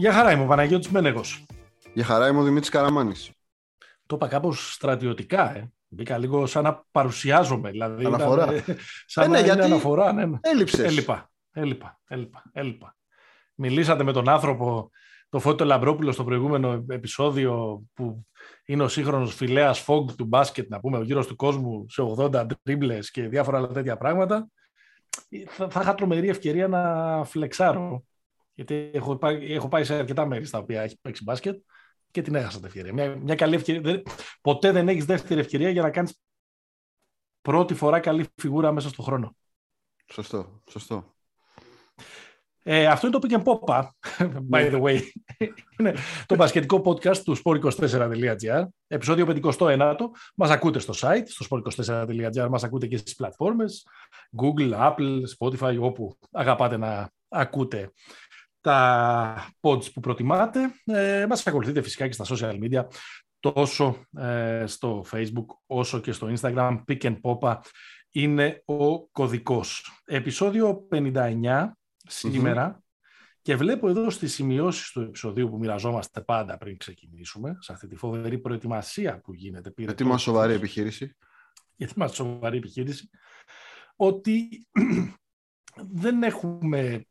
Γεια χαρά είμαι ο Παναγιώτης Μένεγος. Γεια χαρά είμαι ο Δημήτρης Καραμάνης. Το είπα κάπως στρατιωτικά, ε. Μπήκα λίγο σαν να παρουσιάζομαι. Δηλαδή, Αναφορά. ήταν, ε, σαν Ε, ναι, να είναι γιατί αναφορά. Ναι, ναι. Έλειψες. Έλειπα, έλειπα, έλειπα, έλειπα. Μιλήσατε με τον άνθρωπο, το Φώτο Λαμπρόπουλο στο προηγούμενο επεισόδιο που είναι ο σύγχρονος φιλέας φόγκ του μπάσκετ, να πούμε, ο γύρος του κόσμου σε 80 τρίμπλες και διάφορα άλλα τέτοια πράγματα. Θα, θα είχα τρομερή ευκαιρία να φλεξάρω. Γιατί έχω πάει, έχω πάει σε αρκετά μέρη στα οποία έχει παίξει μπάσκετ και την έχασα την ευκαιρία. Μια, μια καλή ευκαιρία. Δεν- ποτέ δεν έχεις δεύτερη ευκαιρία για να κάνεις πρώτη φορά καλή φιγούρα μέσα στον χρόνο. Σωστό, σωστό. Ε, αυτό είναι το Pick and Pop, by the way. είναι το μπασκετικό podcast του sport24.gr, επεισόδιο 59. Μας ακούτε στο site, στο sport24.gr, μας ακούτε και στις πλατφόρμες, Google, Apple, Spotify, όπου αγαπάτε να ακούτε τα pods που προτιμάτε. Ε, μας ακολουθείτε φυσικά και στα social media, τόσο ε, στο Facebook όσο και στο Instagram. Pick and Pop είναι ο κωδικός. Επεισόδιο 59 σημερα και βλέπω εδώ στις σημειώσεις του επεισοδίου που μοιραζόμαστε πάντα πριν ξεκινήσουμε, σε αυτή τη φοβερή προετοιμασία που γίνεται. Πήρε Γιατί μας τόσο- σοβαρή επιχείρηση. γιατί είμαστε σοβαρή επιχείρηση, ότι δεν έχουμε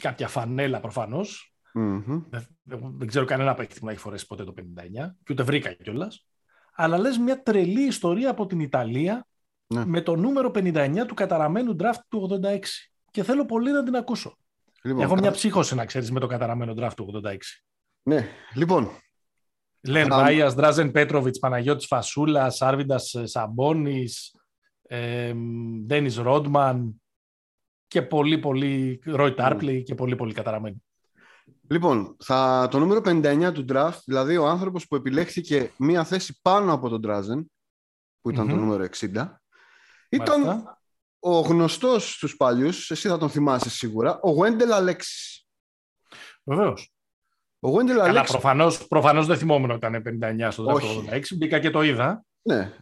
κάποια φανέλα προφανώς. Μμμ. Δεν, δεν- δεν ξέρω κανένα παίκτη που να έχει φορέσει ποτέ το 59 και ούτε βρήκα κιόλας. Αλλά λες μια τρελή ιστορία από την Ιταλία Ναι. με το νούμερο 59 του καταραμένου draft του 86. Και θέλω πολύ να την ακούσω. Λοιπόν, Έχω κα- μια ψύχωση να ξέρεις με το καταραμένο draft του 86. Ναι, λοιπόν, Λεν Α, Μπάιας, Ντράζεν Πέτροβιτς, Παναγιώτης Φασούλας, Άρβιντας ε, Σαμπόνης, ε, Ντένις Ρόντμαν και πολύ πολύ Ρόι Τάρπλη και πολύ πολύ καταραμένοι. λοιπόν θα, το νούμερο 59 του draft, δηλαδή ο άνθρωπος που επιλέχθηκε μία θέση πάνω από τον Τράζεν, που ήταν το Μμμ. νούμερο 60, ήταν Μάλιστα. ο γνωστός στους παλιούς, εσύ θα τον θυμάσαι σίγουρα, ο Γουέντελ Αλέξης. Βεβαίως. Ο Γουέντελ Καλά, Αλέξης, προφανώς, προφανώς δεν θυμόμουν ότι ήταν 59 στο draft Όχι. του 86. Μπήκα και το είδα. ναι,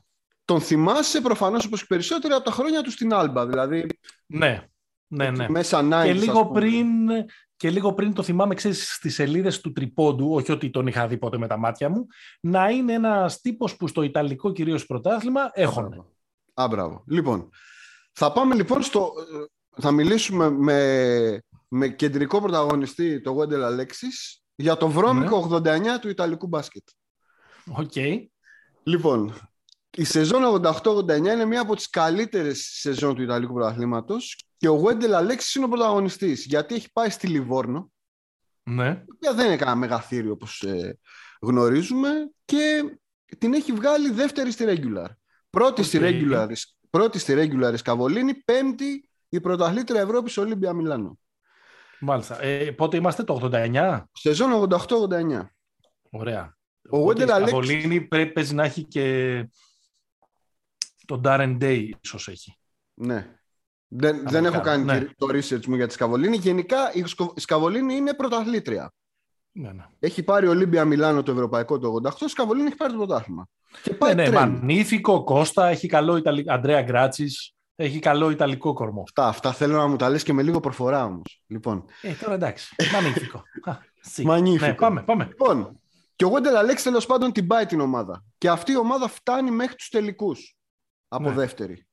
τον θυμάσαι προφανώς όπως και περισσότερο από τα χρόνια του στην Άλμπα, δηλαδή Ναι, ναι, ναι. μέσα 90's, Και ας λίγο, πούμε. πριν, και λίγο πριν το θυμάμαι, ξέρεις, στις σελίδες του Τρυπόντου, όχι ότι τον είχα δει ποτέ με τα μάτια μου, να είναι ένας τύπος που στο Ιταλικό κυρίως πρωτάθλημα έχωνε. Μπράβο. Α, μπράβο. Λοιπόν, θα πάμε λοιπόν στο... Θα μιλήσουμε με, με κεντρικό πρωταγωνιστή το Wendell Alexis για το βρώμικο 89 του Ιταλικού μπάσκετ. Οκ. Λοιπόν, η σεζόν 88-89 είναι μία από τις καλύτερες σεζόν του Ιταλικού πρωταθλήματος και ο Wendell Alexis είναι ο πρωταγωνιστής γιατί έχει πάει στη Λιβόρνο Ναι. η οποία δεν είναι κανένα μεγαθήριο όπως ε, γνωρίζουμε και την έχει βγάλει δεύτερη στη regular. Πρώτη, στη OK. regular, πρώτη στη regular η Σκαβολίνι, πέμπτη η πρωταθλήτρια Ευρώπης Ολύμπια Μιλάνο. Μάλιστα. Ε, πότε είμαστε, το 89. Σεζόν 88-89. Ωραία. Ο Οπότε Wendell η Alexis- Σκαβολίνι πρέπει παίζει να έχει και τον Darren Daye ίσως έχει. Ναι. Δεν, δεν έχω κάνει ναι. το research μου για τη Σκαβολίνι. Γενικά η Σκο- η Σκαβολίνι είναι πρωταθλήτρια. Ναι, ναι. Έχει πάρει Ολύμπια Μιλάνο το ευρωπαϊκό το 88, η Σκαβολίνι έχει πάρει το πρωτάθλημα. Και πάει ναι, ναι, τρένο. Μανίφικο, Κώστα, έχει καλό Ιταλικό, Αντρέα Γκράτσης, έχει καλό Ιταλικό κορμό. Αυτά, αυτά θέλω να μου τα λες και με λίγο προφορά όμως. Λοιπόν, Ε, τώρα εντάξει. Μανίφικο. Α, sì. Μανίφικο. Ναι, πάμε, πάμε. Λοιπόν, και ο Wendell Alex τέλος πάντων την πάει την ομάδα. Και αυτή η ομάδα φτάνει μέχρι τους τελικούς. Από Ναι. δεύτερη.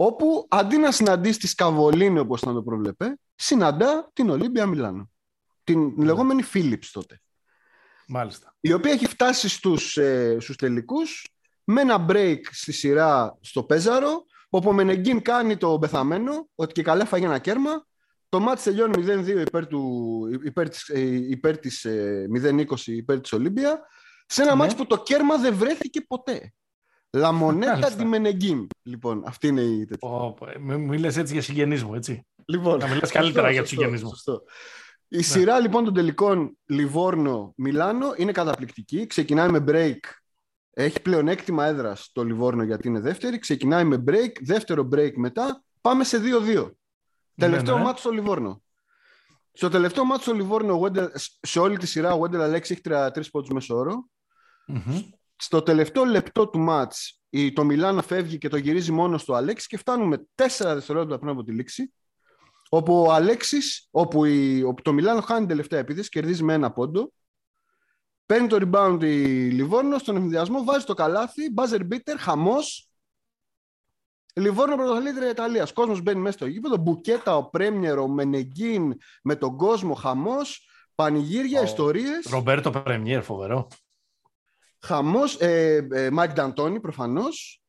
Όπου αντί να συναντήσεις τη Σκαβολίνη όπως ήταν το προβλεπέ, συναντά την Ολύμπια Μιλάνο. Την Ναι. λεγόμενη Philips τότε. Μάλιστα. Η οποία έχει φτάσει στους, ε, στους τελικούς με ένα break στη σειρά στο Πέζαρο, όπου ο Μενεγκίν κάνει το πεθαμένο, ότι και καλά φάγε ένα κέρμα. Το μάτι τελειώνει 0-2 υπέρ, του, υπέρ της, ε, υπέρ της ε, 0-20 υπέρ της Ολύμπια, σε ένα Ναι. μάτι που το κέρμα δεν βρέθηκε ποτέ. Λαμονέτα Μάλιστα. τη Μενεγκίν. Λοιπόν, αυτή είναι η τέτοια. Ω, ε, μη- Μίλες έτσι για συγγενείς μου, έτσι. Λοιπόν, Να μιλάς καλύτερα σωστό, για τους σωστό, συγγενείς μου. σωστό. Η σειρά λοιπόν των τελικών Λιβόρνο-Μιλάνο είναι καταπληκτική. Ξεκινάει με break. Έχει πλεονέκτημα έδρας το Λιβόρνο γιατί είναι δεύτερη. Ξεκινάει με break. Δεύτερο break μετά. Πάμε σε 2-2. Τελευταίο ναι. μάτι στο Λιβόρνο. Στο τελευταίο μάτι στο Λιβόρνο, ο Wendell- σε όλη τη σειρά, ο Wendell Alex έχει τρία- τρεις πόντους μέσω όρο. Μμμ. Στο τελευταίο λεπτό του μάτς, η- το Μιλάνο φεύγει και το γυρίζει μόνο στο Αλέξη και φτάνουμε 4 δευτερόλεπτα πριν από τη λήξη. όπου ο Alexis, όπου, η, όπου το Μιλάνο χάνει τελευταία επίθεση, κερδίζει με ένα πόντο, παίρνει το rebound η Λιβόρνο στον αιφνιδιασμό, βάζει το καλάθι, buzzer beater, χαμός, Λιβόρνο πρωταθλήτρια Ιταλίας. Κόσμος μπαίνει μέσα στο γήπεδο. Μπουκέτα, ο Πρέμιερ, ο, Μενεγκίν με τον κόσμο, χαμός, πανηγύρια, ιστορίες. Ρομπέρτο Πρέμιερ, φοβερό. Χαμός. Ε, ε, Μάικ Ντ' Αντόνι, προφανώς.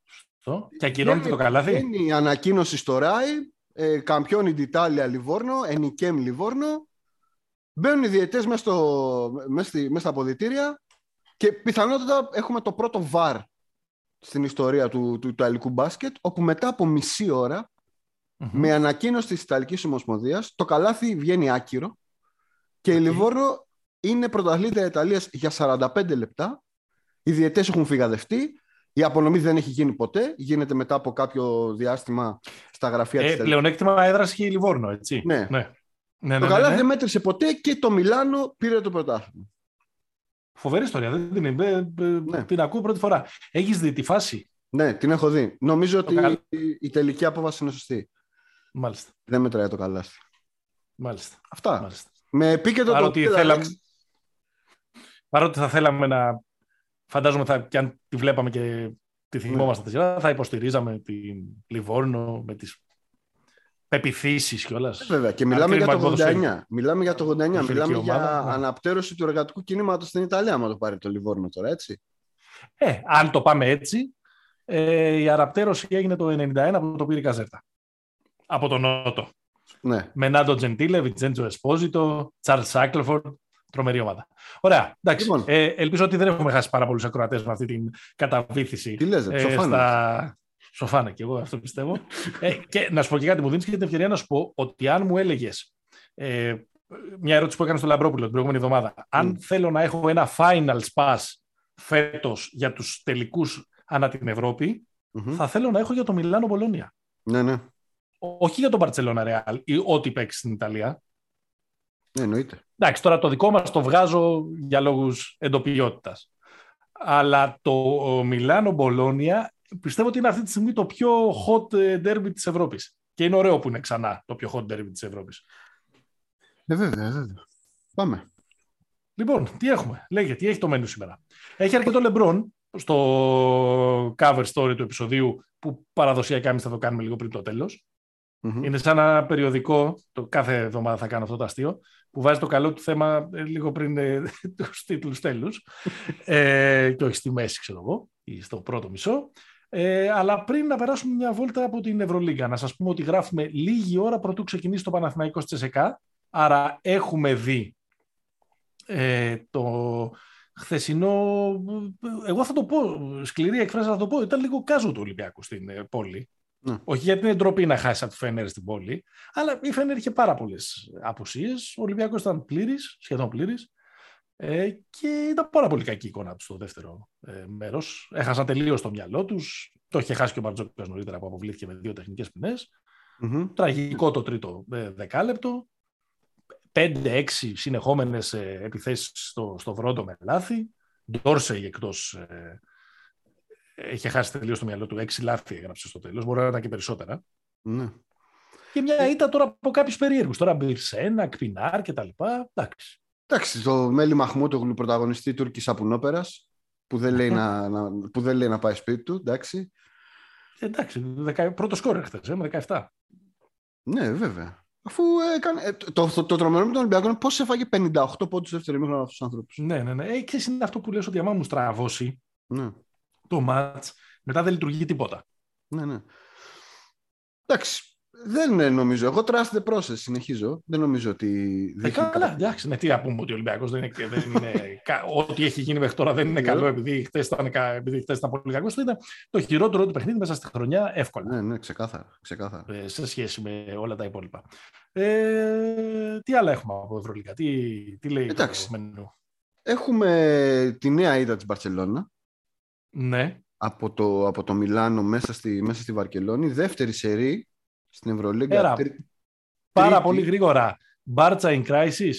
Και ακυρώνεται το καλάθι. Είναι η ανακοίνωση στο Ράι. Ε, Καμπιόνι d'Italia Λιβόρνο, Ενικέμ Λιβόρνο. Μπαίνουν οι διαιτές μέσα, στο, μέσα, μέσα στα αποδητήρια και πιθανότατα έχουμε το πρώτο βαρ στην ιστορία του, του Ιταλικού μπάσκετ, όπου μετά από μισή με ανακοίνωση της Ιταλικής Ομοσπονδίας, το καλάθι βγαίνει άκυρο και η Λιβόρνο είναι πρωταθλήτρια Ιταλίας για 45 λεπτά. Οι διαιτές έχουν φυγαδευτεί. Η απονομή δεν έχει γίνει ποτέ. Γίνεται μετά από κάποιο διάστημα στα γραφεία ε, της Πλεονέκτημα έδρασε και η Λιβόρνο, έτσι. Ναι. ναι. ναι το ναι, καλάθι ναι. δεν μέτρησε ποτέ και το Μιλάνο πήρε το πρωτάθλημα. Φοβερή ιστορία. Δεν την, ναι. την ακούω πρώτη φορά. Έχεις δει τη φάση; Ναι, την έχω δει. Νομίζω ότι η τελική απόφαση είναι σωστή. Μάλιστα. Δεν μετράει το καλάθι. Μάλιστα. Αυτά. Μάλιστα. Με επίκεντρο Παρότι, το θέλαμε... Παρότι θα θέλαμε να. Φαντάζομαι θα... και αν τη βλέπαμε και τη θυμόμαστε ναι. σειρά, θα υποστηρίζαμε την Λιβόρνο με τις πεπιθήσεις κιόλας. Ε, βέβαια, και μιλάμε για, το 89. μιλάμε για το 89. Μιλάμε για ναι. αναπτέρωση του εργατικού κινήματος στην Ιταλία, άμα το πάρει το Λιβόρνο τώρα, έτσι. Ε, αν το πάμε έτσι, ε, η αναπτέρωση έγινε το 91 που το πήρε η Καζέρτα. Από τον Νότο. Ναι. Με Νάντο Τζεντήλε, Βιτζέντζο Εσπόζιτο, Τσάρλς Σάκλεφορντ. Τρομερή ομάδα. Ωραία. Εντάξει. Λοιπόν. Ε, ελπίζω ότι δεν έχουμε χάσει πάρα πολλούς ακροατές με αυτή την καταβήθηση. Τι λες, ε, στα, Σοφάνε και εγώ αυτό πιστεύω. ε, και να σου πω και κάτι, μου δίνεις και την ευκαιρία να σου πω ότι αν μου έλεγες. Ε, μια ερώτηση που έκανε στο Λαμπρόπουλο την προηγούμενη εβδομάδα. Αν θέλω να έχω ένα final pass φέτος για τους τελικούς ανά την ευρωπη θα θέλω να έχω για το Μιλάνο Μπολόνια. Ναι, ναι. Όχι για τον Παρσελόνα Ρεάλ ή ό,τι παίξει στην Ιταλία. Ναι, εννοείται. Εντάξει, τώρα το δικό μας το βγάζω για λόγους εντοπιότητας. Αλλά το Μιλάνο Μπολόνια πιστεύω ότι είναι αυτή τη στιγμή το πιο hot ε, derby της Ευρώπης. Και είναι ωραίο που είναι ξανά το πιο hot derby της Ευρώπης. Ε, βέβαια, βέβαια. Πάμε. Λοιπόν, τι έχουμε; Λέγε, τι έχει το μένου σήμερα; Έχει αρκετό λεμπρόν στο cover story του επεισοδίου που παραδοσιακά εμείς θα το κάνουμε λίγο πριν το τελος Είναι σαν ένα περιοδικό, το κάθε εβδομάδα θα κάνω αυτό το αστείο, που βάζει το καλό του θέμα ε, λίγο πριν ε, τους τίτλους τέλους ε, και όχι στη μέση, ξέρω εγώ, ή στο πρώτο μισό. Ε, αλλά πριν να περάσουμε μια βόλτα από την Ευρωλίγκα, να σας πούμε ότι γράφουμε λίγη ώρα πρωτού ξεκινήσει το Παναθηναϊκός Τσεσεκά, άρα έχουμε δει ε, το χθεσινό, εγώ θα το πω, σκληρή εκφράση θα το πω, ήταν λίγο κάζο του Ολυμπιακού στην ε, πόλη. Ναι. Όχι γιατί είναι ντροπή να χάσεις από τη Φενέρ στην πόλη, αλλά η Φενέρ είχε πάρα πολλές απουσίες. Ο Ολυμπιακός ήταν πλήρης, σχεδόν πλήρης. Ε, και ήταν πάρα πολύ κακή η εικόνα του στο δεύτερο ε, μέρος. Έχασαν τελείως το μυαλό τους. Το είχε χάσει και ο Μπαρτζόκας νωρίτερα που αποβλήθηκε με δύο τεχνικές Τραγικό το τρίτο ε, δεκάλεπτο. Πέντε-έξι συνεχόμενες ε, επιθέσεις στο, στο βρόντο με λάθη. Ντόρσεϊ εκτός. Ε, είχε χάσει τελείως το μυαλό του. Έξι λάθη έγραψε στο τέλος. Μπορεί να ήταν και περισσότερα. Ναι. Και μια ήττα τώρα από κάποιους περίεργους. Τώρα Μπιρσένα, Κπινάρ κτλ. Εντάξει. Εντάξει, το Μέλι Μαχμούτογλου, πρωταγωνιστή Τούρκης Σαπουνόπερα, που, δεν λέει να, να, που δεν λέει να πάει σπίτι του, εντάξει. Εντάξει, πρώτο σκόρ χθε, ε, με 17. Ναι, βέβαια. Αφού έκανε. Ε, το, το, το, τρομερό με τον Ολυμπιακό είναι πώς έφαγε 58 πόντους δεύτερη μήνα από αυτού του άνθρωπου. Ναι, ναι, ναι. Ε, και είναι αυτό που λες ότι άμα μου στραβώσει ναι. Το μάτ, μετά δεν λειτουργεί τίποτα. Ναι, ναι. Εντάξει. Δεν νομίζω. Εγώ trust the process. Συνεχίζω. Δεν νομίζω ότι. Ε, καλά, εντάξει. Ναι, τι να πούμε ότι ο Ολυμπιακός δεν είναι. Δεν είναι ό,τι έχει γίνει μέχρι τώρα δεν είναι καλό επειδή χθες ήταν, ήταν πολύ κακός. Ήταν το χειρότερο του παιχνίδι μέσα στη χρονιά εύκολα. Ναι, ναι, ξεκάθαρα. ξεκάθαρα. Ε, σε σχέση με όλα τα υπόλοιπα. Ε, τι άλλα έχουμε από Ευρωλίκα, τι, τι λέει εντάξει. το μενού; Έχουμε τη νέα ήττα της Μπαρσελόνα. Ναι. Από το, από το Μιλάνο μέσα στη, μέσα στη Βαρκελόνη. Δεύτερη σερή στην Ευρωλίγκα. Πάρα πολύ γρήγορα. Μπάρτσα in crisis.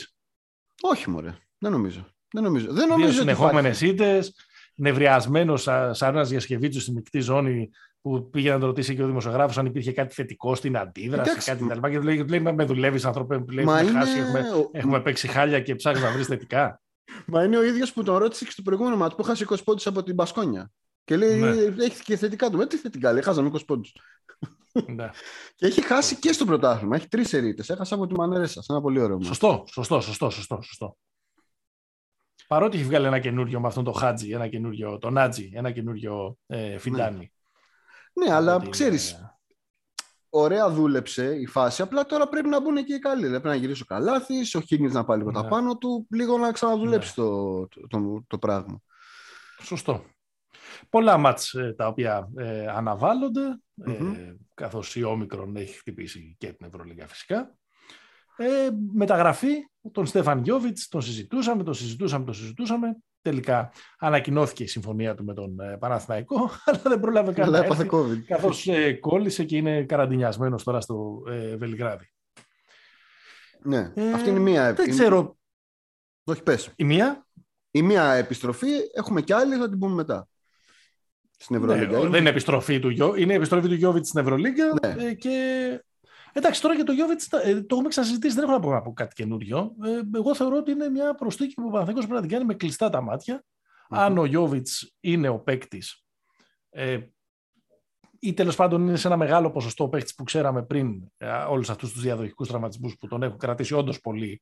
Όχι, μωρέ. Δεν νομίζω. Δεν νομίζω. Δεν νομίζω Δύο συνεχόμενες ήττες. Νευριασμένος σαν ένας διασκευήτσιο στη μεικτή ζώνη που πήγε να το ρωτήσει και ο δημοσιογράφος αν υπήρχε κάτι θετικό στην αντίδραση, Εντάξει. κάτι τέτοιο. Και του λέει, του λέει με δουλεύεις, άνθρωπε, που λέει, Μα έχουμε, είναι- χάσει, έχουμε, ο- έχουμε παίξει χάλια και ψάχνεις να βρεις θετικά. Μα είναι ο ίδιος που τον ρώτησε και στο προηγούμενο μάτι που είχασε 20 πόντους από την Μπασκόνια. Και λέει: Ναι. Έχει και θετικά του. Με τι θετικά, λέει: Χάσαμε 20 πόντους. ναι. Και έχει χάσει και στο πρωτάθλημα. Έχει τρεις ερείτε. Έχασε από τη Μανέρεσα. Σε ένα πολύ ωραίο μάτι. Σωστό, σωστό, σωστό, σωστό, σωστό. Παρότι έχει βγάλει ένα καινούριο με αυτόν το Χάτζι, ένα καινούριο, το Νάτζι, ένα καινούριο ε, Φιντάνι. Ναι, αλλά Ότι είναι- ξέρει, ωραία δούλεψε η φάση. Απλά τώρα πρέπει να μπουν και οι καλοί. Δηλαδή, πρέπει να γυρίσει ο Καλάθης, ο Χίγγιν να πάει λίγο τα Ναι. πάνω του, λίγο να ξαναδουλέψει Ναι. το, το, το, το πράγμα. Σωστό. Πολλά μάτς ε, τα οποία ε, αναβάλλονται, Μμμ. ε, καθώς η Όμικρον έχει χτυπήσει και την Ευρωλίγα φυσικά. Ε, μεταγραφή, τον Στέφαν Γιώβιτς, τον συζητούσαμε, τον συζητούσαμε, τον συζητούσαμε. Τελικά ανακοινώθηκε η συμφωνία του με τον ε, Παναθηναϊκό, αλλά δεν πρόλαβε καν Αλλά να έπαθε έρθει, COVID. καθώς ε, κόλλησε και είναι καραντινιασμένος τώρα στο ε, Βελιγράδι. Ναι, Ε, αυτή είναι η μία. Δεν είναι- ξέρω, Όχι, πες. η μία; Η μία επιστροφή, έχουμε και άλλη, θα την πούμε μετά. Στην Ευρωλίγα. Ναι, Είναι- δεν είναι επιστροφή του, Γιο- είναι επιστροφή του Γιώβιτς στην Ευρωλίγκα. Ναι. ε, και... Εντάξει, τώρα για το Γιώβιτς το έχουμε ξανασυζητήσει, δεν έχω να πω, να πω κάτι καινούριο. Ε, εγώ θεωρώ ότι είναι μια προσθήκη που ο Παναθηναϊκός πρέπει να την κάνει με κλειστά τα ματια Αν ο Γιώβιτς είναι ο παίκτης, ε, ή τέλος πάντων είναι σε ένα μεγάλο ποσοστό ο παίκτης που ξέραμε πριν ε, όλους αυτούς τους διαδοχικούς τραυματισμούς που τον έχουν κρατήσει όντως πολύ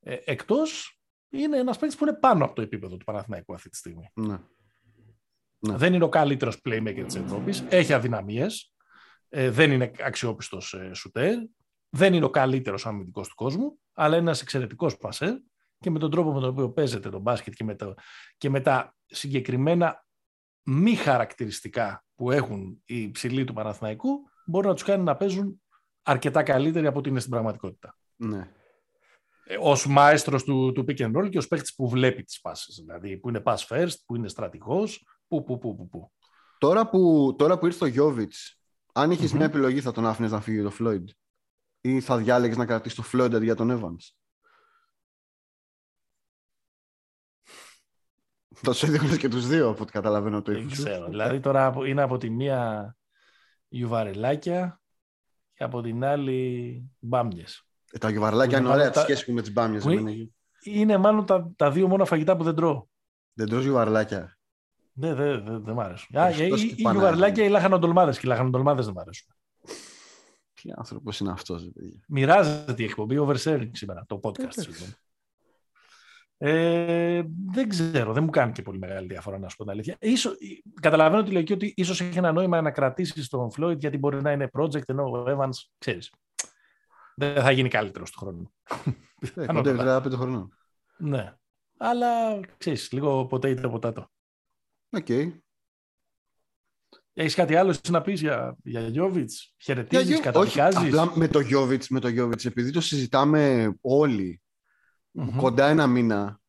ε, εκτός, είναι ένας παίκτης που είναι πάνω από το επίπεδο του Παναθηναϊκού αυτή τη στιγμή. Ναι. Ναι. Δεν είναι ο καλύτερος playmaker της Ευρώπης. Έχει αδυναμίες. Ε, δεν είναι αξιόπιστος ε, σουτέρ. Δεν είναι ο καλύτερος αμυντικός του κόσμου. Αλλά είναι ένας εξαιρετικός πασέρ. Και με τον τρόπο με τον οποίο παίζεται το μπάσκετ και με, το, και με τα συγκεκριμένα μη χαρακτηριστικά που έχουν οι ψηλοί του Παναθηναϊκού, μπορεί να τους κάνει να παίζουν αρκετά καλύτεροι από ό,τι είναι στην πραγματικότητα. ναι. Ε, Ω μάεστρο του, του pick and roll και ως παίκτης που βλέπει τις πάσει. Δηλαδή που είναι pass first, που είναι στρατηγός, που, που, που, που, που. Τώρα, που, τώρα που ήρθε ο Γιώβιτς, αν είχες Μμμ. μια επιλογή, θα τον άφηνες να φύγει το Φλόιντ. Ή θα διάλεγε να κρατήσεις το Φλόιντ αντί για τον Evans; Τόσο έδειχνες και τους δύο, από ό,τι καταλαβαίνω το Δεν ύφος σου. ξέρω. Δηλαδή τώρα από- είναι από τη μία γιουβαρελάκια και από την άλλη μπάμιες. Ε, τα γιουβαρλάκια Που είναι είναι ωραία, τα- τη σχέση μου με τις μπάμιες. Που Είναι μάλλον τα, τα δύο μόνα φαγητά που δεν τρώω. Δεν τρως γιουβαρλάκια. Δεν δε, δε, δεν μ' αρέσουν. Α, Χριστός ή, και ή Πανάγια. γιουβαρελάκια ή λαχανοτολμάδες. Και οι λαχανοτολμάδες δεν μ' αρέσουν. Τι άνθρωπος είναι αυτός, παιδιά. Μοιράζεται η εκπομπή oversharing σήμερα, το podcast. Εντάξει. συγγνώμη. Ε, δεν ξέρω, δεν μου κάνει και πολύ μεγάλη διαφορά να σου πω την αλήθεια. Ίσως, καταλαβαίνω τη λογική ότι ίσως έχει ένα νόημα να κρατήσεις τον Floyd γιατί μπορεί να είναι project ενώ ο Evans, ξέρεις, δεν θα γίνει καλύτερος του χρόνου. Ε, Πιθανότατα. κοντεύει 35 χρονών. Ναι. Αλλά ξέρεις, λίγο potato potato. OK. Έχεις κάτι άλλο εσύ να πεις για, για Γιώβιτς, χαιρετίζεις, Για- όχι, καταδικάζεις; απλά με το Γιώβιτς, με το Γιώβιτς, επειδή το συζητάμε όλοι Μμμ. κοντά ένα μήνα,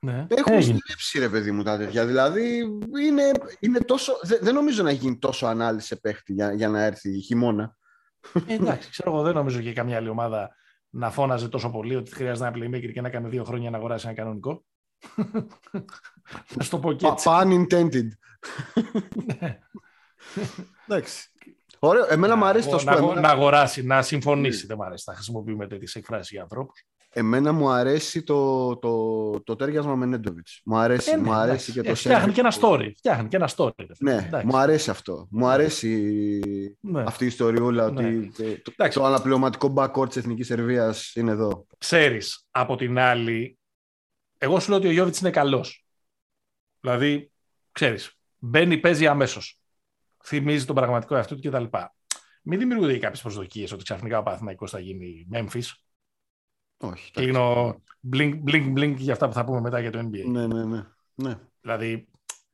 Ναι. Έχουμε Έγινε. στερέψει ρε παιδί μου τα τέτοια. Δηλαδή είναι, είναι τόσο, δεν, δεν νομίζω να γίνει τόσο ανάλυση σε παίχτη για, για να έρθει χειμώνα. Ε, εντάξει, ξέρω εγώ, δεν νομίζω και καμιά άλλη ομάδα να φώναζε τόσο πολύ ότι χρειάζεται ένα playmaker και να κάνει δύο χρόνια να αγοράσει ένα κανονικό. Να σου το πω και Pa- έτσι. Pun intended. Ναι. Εντάξει. Ωραίο. Εμένα μου αρέσει να, το να, σπορ. να αγοράσει, να συμφωνήσει. Δεν μου αρέσει να χρησιμοποιούμε τέτοιες εκφράσεις για ανθρώπους. Εμένα μου αρέσει το, το, το τέριασμα με Νέντοβιτς. Μου αρέσει, Ε, ναι, μου αρέσει και το Φτιάχνει service και ένα του. story. Φτιάχνει και ένα story. ρε φίλε. Ναι, Εντάξει. μου αρέσει αυτό. Μου αρέσει Ναι. αυτή η ιστοριούλα Ναι. ότι το, το, Εντάξει. το αναπληρωματικό backcourt της Εθνικής Σερβίας είναι εδώ. Ξέρεις, από την άλλη, εγώ σου λέω ότι ο Γιώβιτς είναι καλός. Δηλαδή, ξέρεις, μπαίνει, παίζει αμέσως. Θυμίζει τον πραγματικό εαυτό του κτλ. Μην δημιουργούνται κάποιες προσδοκίες ότι ξαφνικά ο Παναθηναϊκός θα γίνει Memphis. Όχι. εντάξει. Κλείνω blink, blink, blink για αυτά που θα πούμε μετά για το NBA. Ναι, ναι, ναι. ναι. Δηλαδή,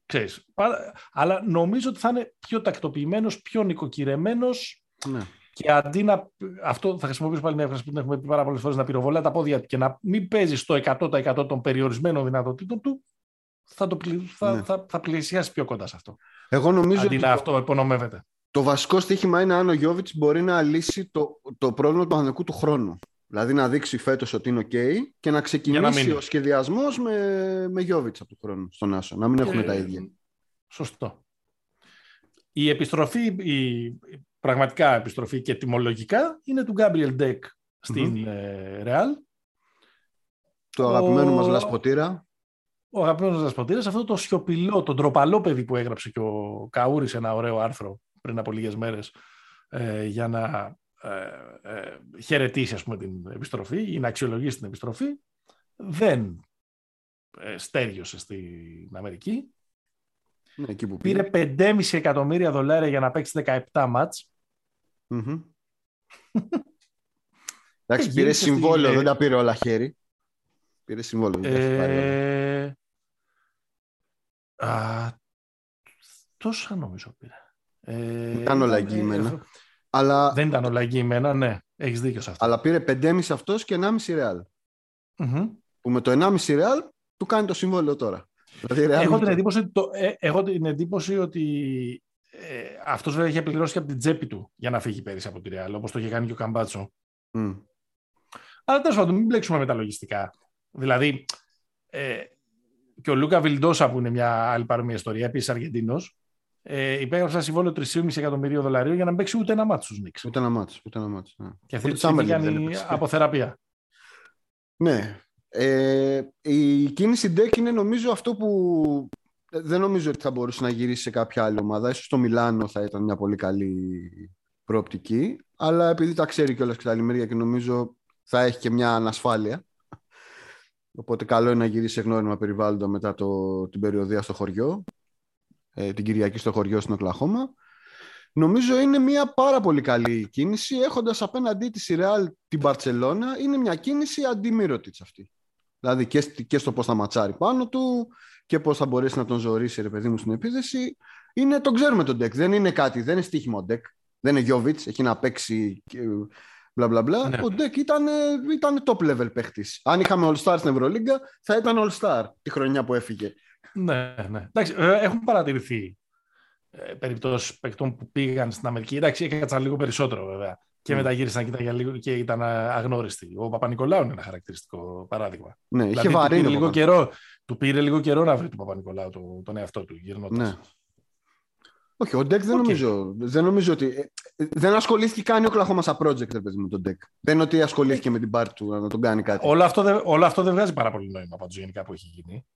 ξέρεις, πάρα- αλλά νομίζω ότι θα είναι πιο τακτοποιημένος, πιο νοικοκυρεμένος ναι. και αντί να. Αυτό θα χρησιμοποιήσω πάλι μια έκφραση που την έχουμε πει πάρα πολλές φορές να πυροβολά τα πόδια του και να μην παίζει στο 100% των περιορισμένων δυνατοτήτων του, θα, το, πλη- θα, Ναι. θα, θα πλησιάσει πιο κοντά σε αυτό. Εγώ νομίζω αντί ότι να αυτό υπονομεύεται. το βασικό στοίχημα είναι αν ο Γιώβιτς μπορεί να λύσει το, το πρόβλημα του Παναθηναϊκού του χρόνου. Δηλαδή να δείξει φέτος ότι είναι OK και να ξεκινήσει μείνει. ο σχεδιασμός με, με Γιώβιτς από του χρόνου στον Άσο. Να μην έχουν Και- τα ίδια. Σωστό. η επιστροφή, η πραγματικά επιστροφή και τιμολογικά είναι του Gabriel Deck στην mm Real. Το αγαπημένο ο... μας Λασποτήρα. Ο αγαπημένος Λασποτήρας, αυτό το σιωπηλό, το ντροπαλό παιδί που έγραψε και ο Καούρης ένα ωραίο άρθρο πριν από λίγες μέρες ε, για να ε, ε, χαιρετήσει ας πούμε, την επιστροφή ή να αξιολογήσει την επιστροφή, δεν ε, στέριωσε στην Αμερική. Ναι, εκεί που πήρε 5,5 εκατομμύρια δολάρια για να παίξει 17 μάτς. Mm-hmm. Εντάξει, πήρε συμβόλαιο, στη... δεν τα πήρε όλα χέρι. Πήρε συμβόλαιο. Ε... Α, τόσα νομίζω πήρε. Ε, ήταν όλα εγγυημένα. Αλλά... Δεν ήταν όλα εγγυημένα, ναι. Έχεις δίκιο σε αυτό. Αλλά πήρε 5,5 αυτός και 1,5 ρεάλ. Mm-hmm. Που με το 1,5 ρεάλ του κάνει το συμβόλαιο τώρα. Δηλαδή, έχω, την εντύπωση, το, ε, έχω την εντύπωση ότι ε, αυτός βέβαια είχε πληρώσει και από την τσέπη του για να φύγει πέρυσι από τη Ρεάλ, όπως το είχε κάνει και ο Καμπάτσο. Mm. Αλλά τέλος πάντων, μην μπλέξουμε με τα λογιστικά. Δηλαδή, ε, και ο Λούκα Βιλντόζα, που είναι μια άλλη παρόμοια ιστορία, επίσης Αργεντίνο, ε, υπέγραψε ένα συμβόλαιο 3,5 εκατομμυρίων δολαρίων για να παίξει ούτε ένα ματς στους Νικς. Ούτε ένα ματς. Ούτε ένα ματς ναι. Και αυτή τη στιγμή κάνει αποθεραπεία. Ναι. Ε, η κίνηση Ντεκ είναι νομίζω αυτό που δεν νομίζω ότι θα μπορούσε να γυρίσει σε κάποια άλλη ομάδα. Ίσως το Μιλάνο θα ήταν μια πολύ καλή προοπτική. Αλλά επειδή τα ξέρει κιόλας και τα άλλη μεριά και νομίζω θα έχει και μια ανασφάλεια. Οπότε καλό είναι να γυρίσει σε γνώριμα περιβάλλοντα μετά το, την περιοδία στο χωριό. Ε, την Κυριακή στο χωριό στην Οκλαχώμα. Νομίζω είναι μια πάρα πολύ καλή κίνηση. Έχοντας απέναντί της Ρεάλ την Μπαρτσελώνα, είναι μια κίνηση αντιμήρωτη αυτή. Δηλαδή και, και στο πώς θα ματσάρει πάνω του και πώς θα μπορέσει να τον ζωρίσει, ρε παιδί μου, στην επίθεση. Είναι, τον ξέρουμε τον deck. Δεν είναι κάτι, δεν είναι στοίχημα ο deck. Δεν είναι Γιώβιτς, έχει να παίξει μπλα μπλα μπλα. Ναι. Ο Ντεκ ήταν, ήταν top level παίχτης. Αν είχαμε All Star στην Ευρωλίγκα, θα ήταν All Star τη χρονιά που έφυγε. Ναι, ναι. Εντάξει, ε, έχουν παρατηρηθεί ε, περιπτώσεις παιχτών που πήγαν στην Αμερική. Εντάξει, έκατσαν λίγο περισσότερο βέβαια. Και mm. μετά γύρισαν και, λίγο, και ήταν αγνώριστοι. Ο Παπα-Νικολάου είναι ένα χαρακτηριστικό παράδειγμα. Ναι, είχε δηλαδή, βαρύνει. Του λίγο καιρό, του πήρε λίγο καιρό να βρει τον Παπα-Νικολάου το, τον εαυτό του γυρνώντας. Ναι. Όχι, ο Ντεκ δεν, νομίζω, δεν νομίζω ότι. Ε, δεν ασχολήθηκε καν ο Κλαχώμα σαν project, ρε παιδί με τον Ντεκ. Δεν είναι ότι ασχολήθηκε με την πάρτη του να τον κάνει κάτι. Όλο αυτό, δεν, όλο αυτό δεν βγάζει πάρα πολύ νόημα πάντω γενικά που έχει γίνει.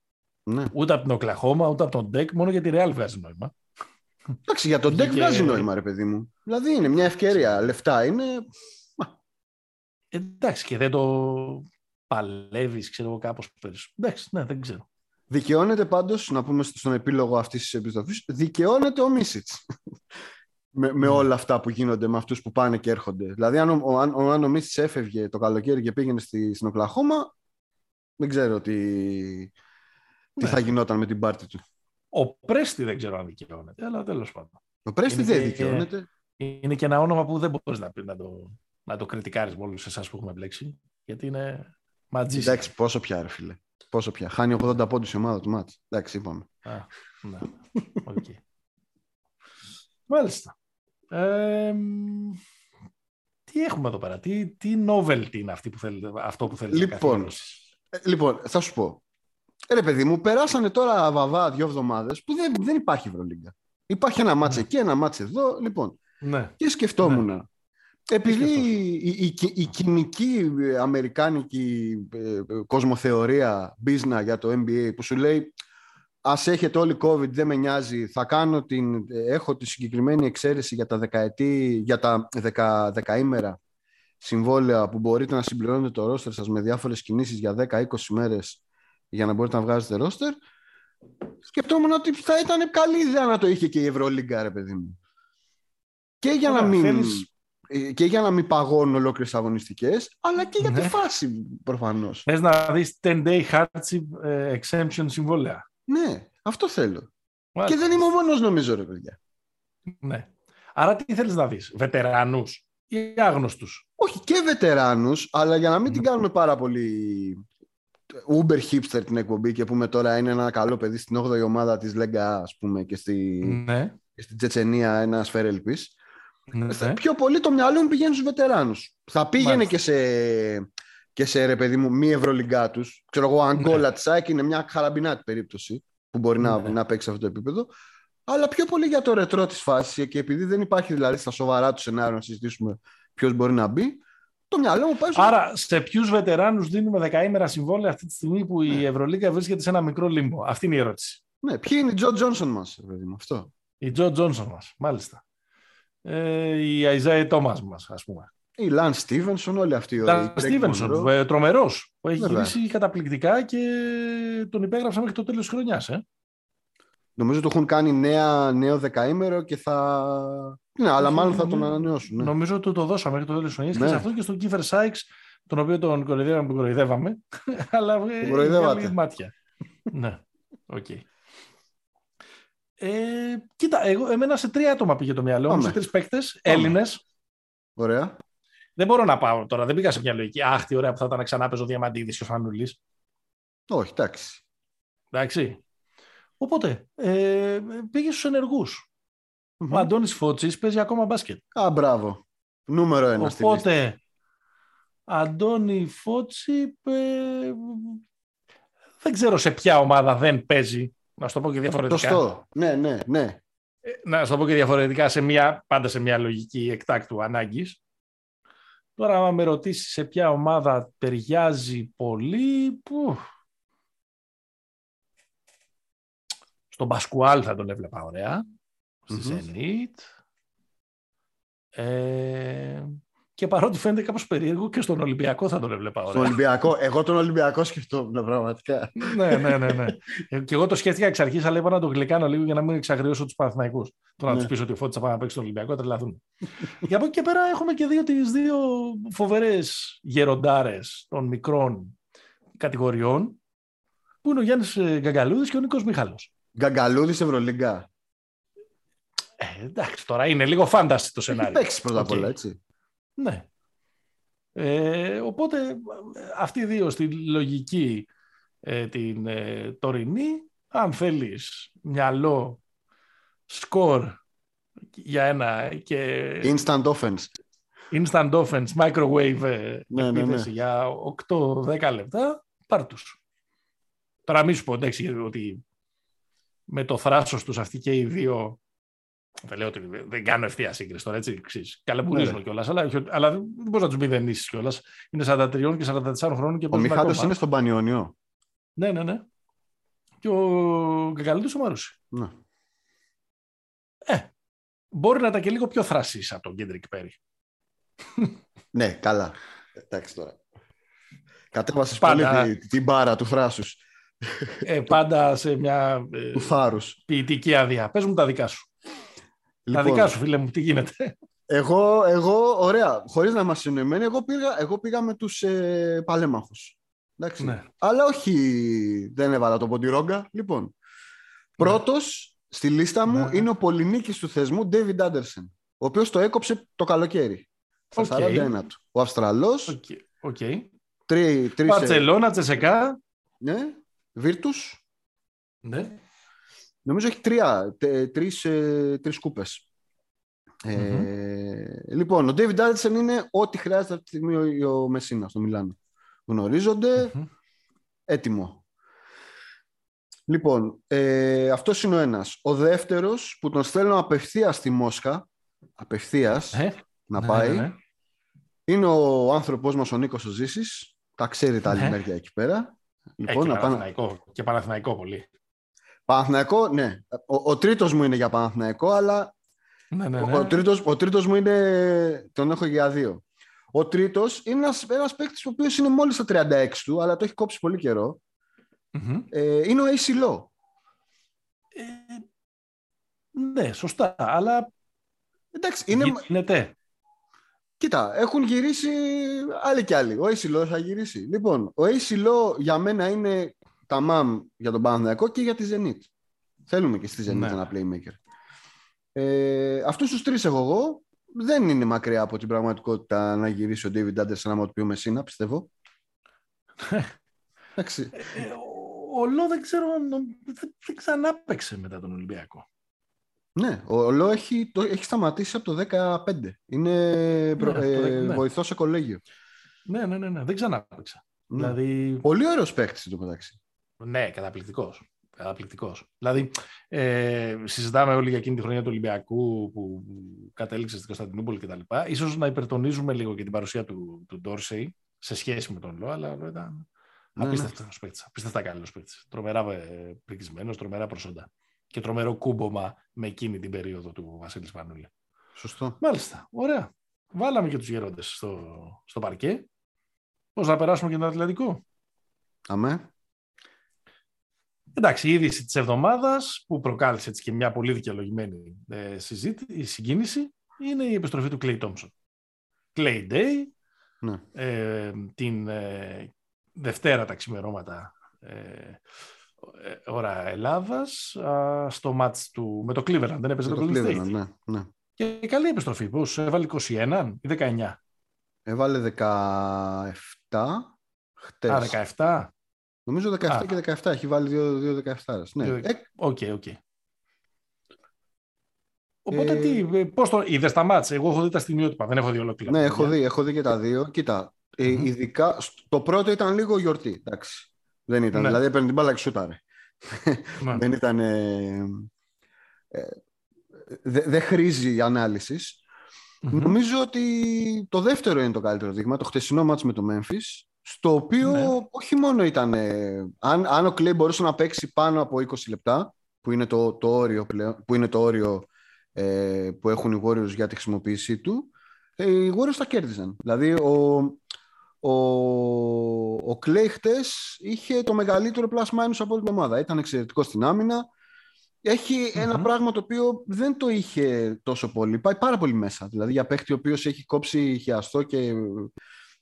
Ναι. Ούτε από την Οκλαχώμα, ούτε από τον Ντεκ, μόνο για τη Real βγάζει νόημα. Εντάξει, για τον Ντεκ βγάζει νόημα, ρε παιδί μου. Δηλαδή είναι μια ευκαιρία. Λεφτά είναι. Εντάξει, και δεν το παλεύεις, ξέρω εγώ, κάπως περισσότερο. Εντάξει, ναι, δεν ξέρω. Δικαιώνεται πάντως, να πούμε στον επίλογο αυτής της επιστροφής, δικαιώνεται ο Μίσιτς. με, με όλα αυτά που γίνονται με αυτούς που πάνε και έρχονται. Δηλαδή, αν ο, αν, αν ο Μίσιτς έφευγε το καλοκαίρι και πήγαινε στη, στην Οκλαχώμα, δεν ξέρω τι, τι ναι. θα γινόταν με την πάρτη του. Ο Πρέστη δεν ξέρω αν δικαιώνεται, αλλά τέλος πάντων. Ο Πρέστη δεν δικαιώνεται. Είναι και ένα όνομα που δεν μπορείς να, να, το, να το κριτικάρεις με όλους εσάς που έχουμε μπλέξει, γιατί είναι ματζίσια. Εντάξει, πόσο πια, ρε φίλε. Πόσο πια. Χάνει 80 πόντους η ομάδα του μάτς. Εντάξει, είπαμε. Α, ναι. Okay. Μάλιστα. Ε, τι έχουμε εδώ πέρα, τι, τι novelty είναι αυτή που θέλετε, αυτό που θέλετε λοιπόν, ε, λοιπόν, θα σου πω. Ρε παιδί μου, περάσανε τώρα βαβά δύο εβδομάδες που δεν, δεν υπάρχει Ευρωλίγκα. Υπάρχει ένα μάτς ναι. εκεί, ένα μάτς εδώ. Λοιπόν, ναι. και σκεφτόμουν ναι. Επειδή η, η, η, κοινική αμερικάνικη ε, κοσμοθεωρία business για το NBA που σου λέει ας έχετε όλοι COVID, δεν με νοιάζει, θα κάνω την, έχω τη συγκεκριμένη εξαίρεση για τα δεκαετή, για τα δεκα, δεκαήμερα συμβόλαια που μπορείτε να συμπληρώνετε το ρόστερ σας με διάφορες κινήσεις για 10-20 μέρες για να μπορείτε να βγάζετε ρόστερ σκεφτόμουν ότι θα ήταν καλή ιδέα να το είχε και η Ευρωλίγκα ρε παιδί μου. Και για να μην... Θέλεις ε, και για να μην παγώνουν ολόκληρες αγωνιστικές, αλλά και για τη ναι. φάση προφανώς. Θες να δεις 10-day hardship ε, exemption συμβόλαια. Ναι, αυτό θέλω. Και δεν είμαι ο μόνος, νομίζω, ρε παιδιά. Ναι. Άρα τι θέλεις να δεις, βετεράνους ή άγνωστους; Όχι, και βετεράνους, αλλά για να μην την ναι. κάνουμε πάρα πολύ Uber hipster την εκπομπή και πούμε τώρα είναι ένα καλό παιδί στην 8η ομάδα της Λέγκα, ας πούμε, και, στη, ναι. και στην Τσετσενία ένα σφαίρελπης. Ναι. Πιο πολύ το μυαλό μου πηγαίνει στους βετεράνους. Θα πήγαινε και σε, και σε ρε παιδί μου μη ευρωλυγκά τους. Ξέρω εγώ, Αγκόλα ναι. Τσάκη είναι μια χαραμπινάτη περίπτωση που μπορεί να, ναι. να παίξει σε αυτό το επίπεδο. αλλά πιο πολύ για το ρετρό της φάσης και επειδή δεν υπάρχει δηλαδή στα σοβαρά του σενάριο να συζητήσουμε ποιος μπορεί να μπει, το μυαλό μου πάει στο... Άρα, σε ποιους βετεράνους δίνουμε δεκαήμερα συμβόλαια αυτή τη στιγμή που η Ναι. Ευρωλίγκα βρίσκεται σε ένα μικρό λίμπο. Αυτή είναι η ερώτηση. Ναι, ποιοι είναι οι Τζο Τζόνσον μας, παιδί μου, αυτό. Η Τζο Τζόνσον μας, μάλιστα. Ε, η Αϊζάη Τόμα μας, ας πούμε. Η Λαν Στίβενσον, όλοι αυτοί. οι Λαν Greg Στίβενσον, Monroe. ε, τρομερός. Που έχει Βέβαια. γυρίσει καταπληκτικά και τον υπέγραψα μέχρι το τέλος της χρονιάς. Ε. Νομίζω το έχουν κάνει νέα, νέο δεκαήμερο και θα. Ναι, αλλά Όχι, μάλλον θα τον νομίζω- ανανεώσουν. Ναι. Νομίζω ότι το δώσαμε μέχρι το τέλος της χρονιάς Ναι. και σε αυτό και στον Κίφερ Σάικς, τον οποίο τον κοροϊδεύαμε, τον κοροϊδεύαμε. αλλά ε, Τον κοροϊδεύατε. βγάλει μάτια. ναι, οκ. Ε, κοίτα, εγώ, εμένα σε τρία άτομα πήγε το μυαλό μου, Πάμε. σε τρεις παίκτες, Έλληνες. Ωραία. Δεν μπορώ να πάω τώρα, δεν πήγα σε μια λογική. Αχ, τι ωραία που θα ήταν να ξαναπαίζει ο Διαμαντίδης και ο Σπανούλης. Όχι, εντάξει. Εντάξει. Οπότε, ε, πήγε στους ενεργούς. Μμμ. Ο Αντώνης Φώτσης παίζει ακόμα μπάσκετ. Α, μπράβο. Νούμερο ένα στη λίστα. Οπότε, Αντώνη Φώτση, ε, δεν ξέρω σε ποια ομάδα δεν παίζει. Να σου το πω και διαφορετικά. Σωστό. Ναι, ναι, ναι. Ε, Να σου το πω και διαφορετικά, σε μια, πάντα σε μια λογική εκτάκτου ανάγκης. Τώρα, άμα με ρωτήσεις σε ποια ομάδα ταιριάζει πολύ, που... στον Πασκουάλ θα τον έβλεπα ωραία, στη Μμμ. Zenit. Ε, και παρότι φαίνεται κάπως περίεργο και στον Ολυμπιακό θα τον έβλεπα Στον ωραία. Ολυμπιακό. Εγώ τον Ολυμπιακό σκεφτόμουν πραγματικά. ναι, ναι, ναι, ναι. Ε, και εγώ το σκέφτηκα εξ αρχής, αλλά είπα να το γλυκάνω λίγο για να μην εξαγριώσω τους Παναθηναϊκούς. Το να Ναι. τους πεις ότι ο Φώτης θα πάει να παίξει στον Ολυμπιακό, τρελαθούν. και από εκεί και πέρα έχουμε και δύο, τις δύο φοβερές γεροντάρες των μικρών κατηγοριών, που είναι ο Γιάννης Γκαγκαλούδης και ο Νίκος Μιχάλος. Γκαγκαλούδης Ευρωλίγκα. Ε, εντάξει, τώρα είναι λίγο fantasy το Έχει σενάριο. παίξεις πρώτα απ' Οκ. όλα, έτσι. Ναι. Ε, οπότε ε, αυτοί οι δύο στη λογική ε, την ε, τωρινή, αν θέλεις μυαλό, σκορ για ένα και instant offense. instant offense, microwave ε, Ναι, ναι, επίθεση ναι. για 8-10 λεπτά, πάρ' τους. Τώρα μην σου πω εντάξει, ότι με το θράσος τους αυτοί και οι δύο δεν λέω ότι δεν- δεν κάνω ευθεία σύγκριση τώρα, έτσι. ξέρεις. Καλεμπουρίζουν Ναι. κιόλας, αλλά, όχι- αλλά δεν μπορείς να τους μηδενίσεις κιόλας. Είναι 43 και 44 χρόνων και Ο παίζουν Μιχάλης ακόμα. είναι στον Πανιόνιο. Ναι, ναι, ναι. Και ο Γκαγκαλίδης ο Μαρούση. Ναι. Μπορεί να ήταν και λίγο πιο θρασής από τον Κέντρικ Πέρι. Ναι, καλά. Εντάξει τώρα. Κατέβασες Πάντα. πολύ τη- την μπάρα του θράσους, Ε, πάντα σε μια ε, του θάρρους. ποιητική άδεια. Πες μου τα δικά σου. Λοιπόν, Τα δικά σου, φίλε μου, τι γίνεται. Εγώ, εγώ, ωραία, χωρίς να είμαστε συνοημένοι, εγώ πήγα, εγώ πήγα με τους ε, παλέμαχους. Εντάξει. Ναι. Αλλά όχι, δεν έβαλα το ποντιρόγκα. Λοιπόν, πρώτος στη λίστα μου Ναι. είναι ο πολυνίκης του θεσμού, David Anderson, ο οποίος το έκοψε το καλοκαίρι. Στα Οκ. 41 του. Ο Αυστραλός, Οκ. οκ. τρει, τρεις, ε, Μπαρσελόνα, ΤΣΣΚΑ. ναι, Virtus, Ναι. Νομίζω έχει τρία, τε, τρεις, ε, τρεις κούπες. Ε, λοιπόν, ο David Anderson είναι ό,τι χρειάζεται αυτή τη στιγμή ο, ο Μεσίνα στο Μιλάνο. Γνωρίζονται, Μμμ. έτοιμο. Λοιπόν, ε, αυτός είναι ο ένας. Ο δεύτερος που τον στέλνω απευθείας στη Μόσχα, απευθείας Ε, να ναι, πάει, ναι, ναι. είναι ο άνθρωπός μας ο Νίκος ο Ζήσης. Τα ξέρει τα άλλη Ναι. μέρια εκεί πέρα. Ε, Λοιπόν, και, να πάνε... Παναθηναϊκό, και Παναθηναϊκό πολύ. Παναθηναϊκό, ναι. Ο, ο τρίτος μου είναι για Παναθηναϊκό, αλλά Ναι, ναι, Ο, ναι. ο, τρίτος, ο τρίτος μου είναι, τον έχω για δύο. Ο τρίτος είναι ένας, ένας παίκτης ο οποίος είναι μόλις στα 36 του, αλλά το έχει κόψει πολύ καιρό. Μμμ. Ε, είναι ο AC Law. Ε, ναι, σωστά, αλλά Εντάξει, είναι, γίνεται. κοίτα, έχουν γυρίσει άλλοι κι άλλοι. Ο AC Law θα γυρίσει. Λοιπόν, ο AC Law για μένα είναι τα μαμ για τον Παναθηναϊκό και για τη Zenit. Θέλουμε και στη Zenit Ναι. ένα playmaker. Ε, αυτούς τους τρεις έχω εγώ. Δεν είναι μακριά από την πραγματικότητα να γυρίσει ο David Anderson άμα του πει ο Μεσίνα, πιστεύω. Εντάξει. Ε, ο, ο Λό δεν ξέρω, νο- δεν, δεν ξανά παίξε μετά τον Ολυμπιακό. Ναι, ο Λό έχει, το, έχει σταματήσει από το 15. Είναι προ, Ναι, το ε, δέκα- ναι. βοηθός σε κολέγιο. Ναι, ναι, ναι, ναι δεν ξανά παίξε. Ναι. Δηλαδή, Πολύ ωραίος παίκτης το μεταξύ. Ναι, καταπληκτικός. Καταπληκτικός. Δηλαδή, ε, συζητάμε όλοι για εκείνη τη χρονιά του Ολυμπιακού που κατέληξε στην Κωνσταντινούπολη κτλ. Ίσως να υπερτονίζουμε λίγο και την παρουσία του, του Ντόρσεϊ σε σχέση με τον Λό, αλλά ήταν ναι, απίστευτος ναι. παίκτης. Απίστευτα καλός παίκτης. Τρομερά ε, πρικισμένος, τρομερά προσόντα. Και τρομερό κούμπομα με εκείνη την περίοδο του Βασίλης Πανούλη. Σωστό. Μάλιστα. Ωραία. Βάλαμε και τους γερόντε στο, στο παρκέ. Πώς να περάσουμε και τον Ατλαντικό; Αμέ. Εντάξει, η είδηση της εβδομάδας που προκάλεσε έτσι και μια πολύ δικαιολογημένη ε, συζήτηση, η συγκίνηση είναι η επιστροφή του Clay Thompson. Clay Day, ναι. ε, την ε, Δευτέρα τα ξημερώματα ε, ε ώρα Ελλάδας στο μάτς του με το Cleveland. Δεν έπαιζε το, το Cleveland, ναι, ναι. Και καλή επιστροφή. Πώς έβαλε 21 ή 19. Έβαλε 17 χτες. Α, 17. Νομίζω 17 Α. και 17. Έχει βάλει δύο, δύο 17. Ναι. Ε, οκ, οκ. Οπότε ε... τι, ε, πώς το είδες τα ματς; Εγώ έχω δει τα στιγμιότυπα, δεν έχω δει ολόκληρα. Ναι, έχω δει, έχω δει και τα δύο. Κοίτα, mm-hmm. ειδικά, το πρώτο ήταν λίγο γιορτή, εντάξει. Δεν ήταν, ναι. δηλαδή έπαιρνε την μπάλα και σούταρε. Ναι. δεν ήταν... Ε, ε, δεν χρήζει η ανάλυσης. Mm-hmm. Νομίζω ότι το δεύτερο είναι το καλύτερο δείγμα, το χτεσινό μάτς με το Memphis, στο οποίο ναι. όχι μόνο ήταν... αν, αν ο Κλέι μπορούσε να παίξει πάνω από 20 λεπτά, που είναι το, το όριο, που, είναι το όριο ε, που έχουν οι Warriors για τη χρησιμοποίησή του, ε, οι Warriors τα κέρδιζαν. Δηλαδή, ο, ο, ο Clay χτες είχε το μεγαλύτερο plus minus από την ομάδα. Ήταν εξαιρετικό στην άμυνα. ένα πράγμα το οποίο δεν το είχε τόσο πολύ. Πάει πάρα πολύ μέσα. Δηλαδή, για παίχτη ο οποίος έχει κόψει χιαστό και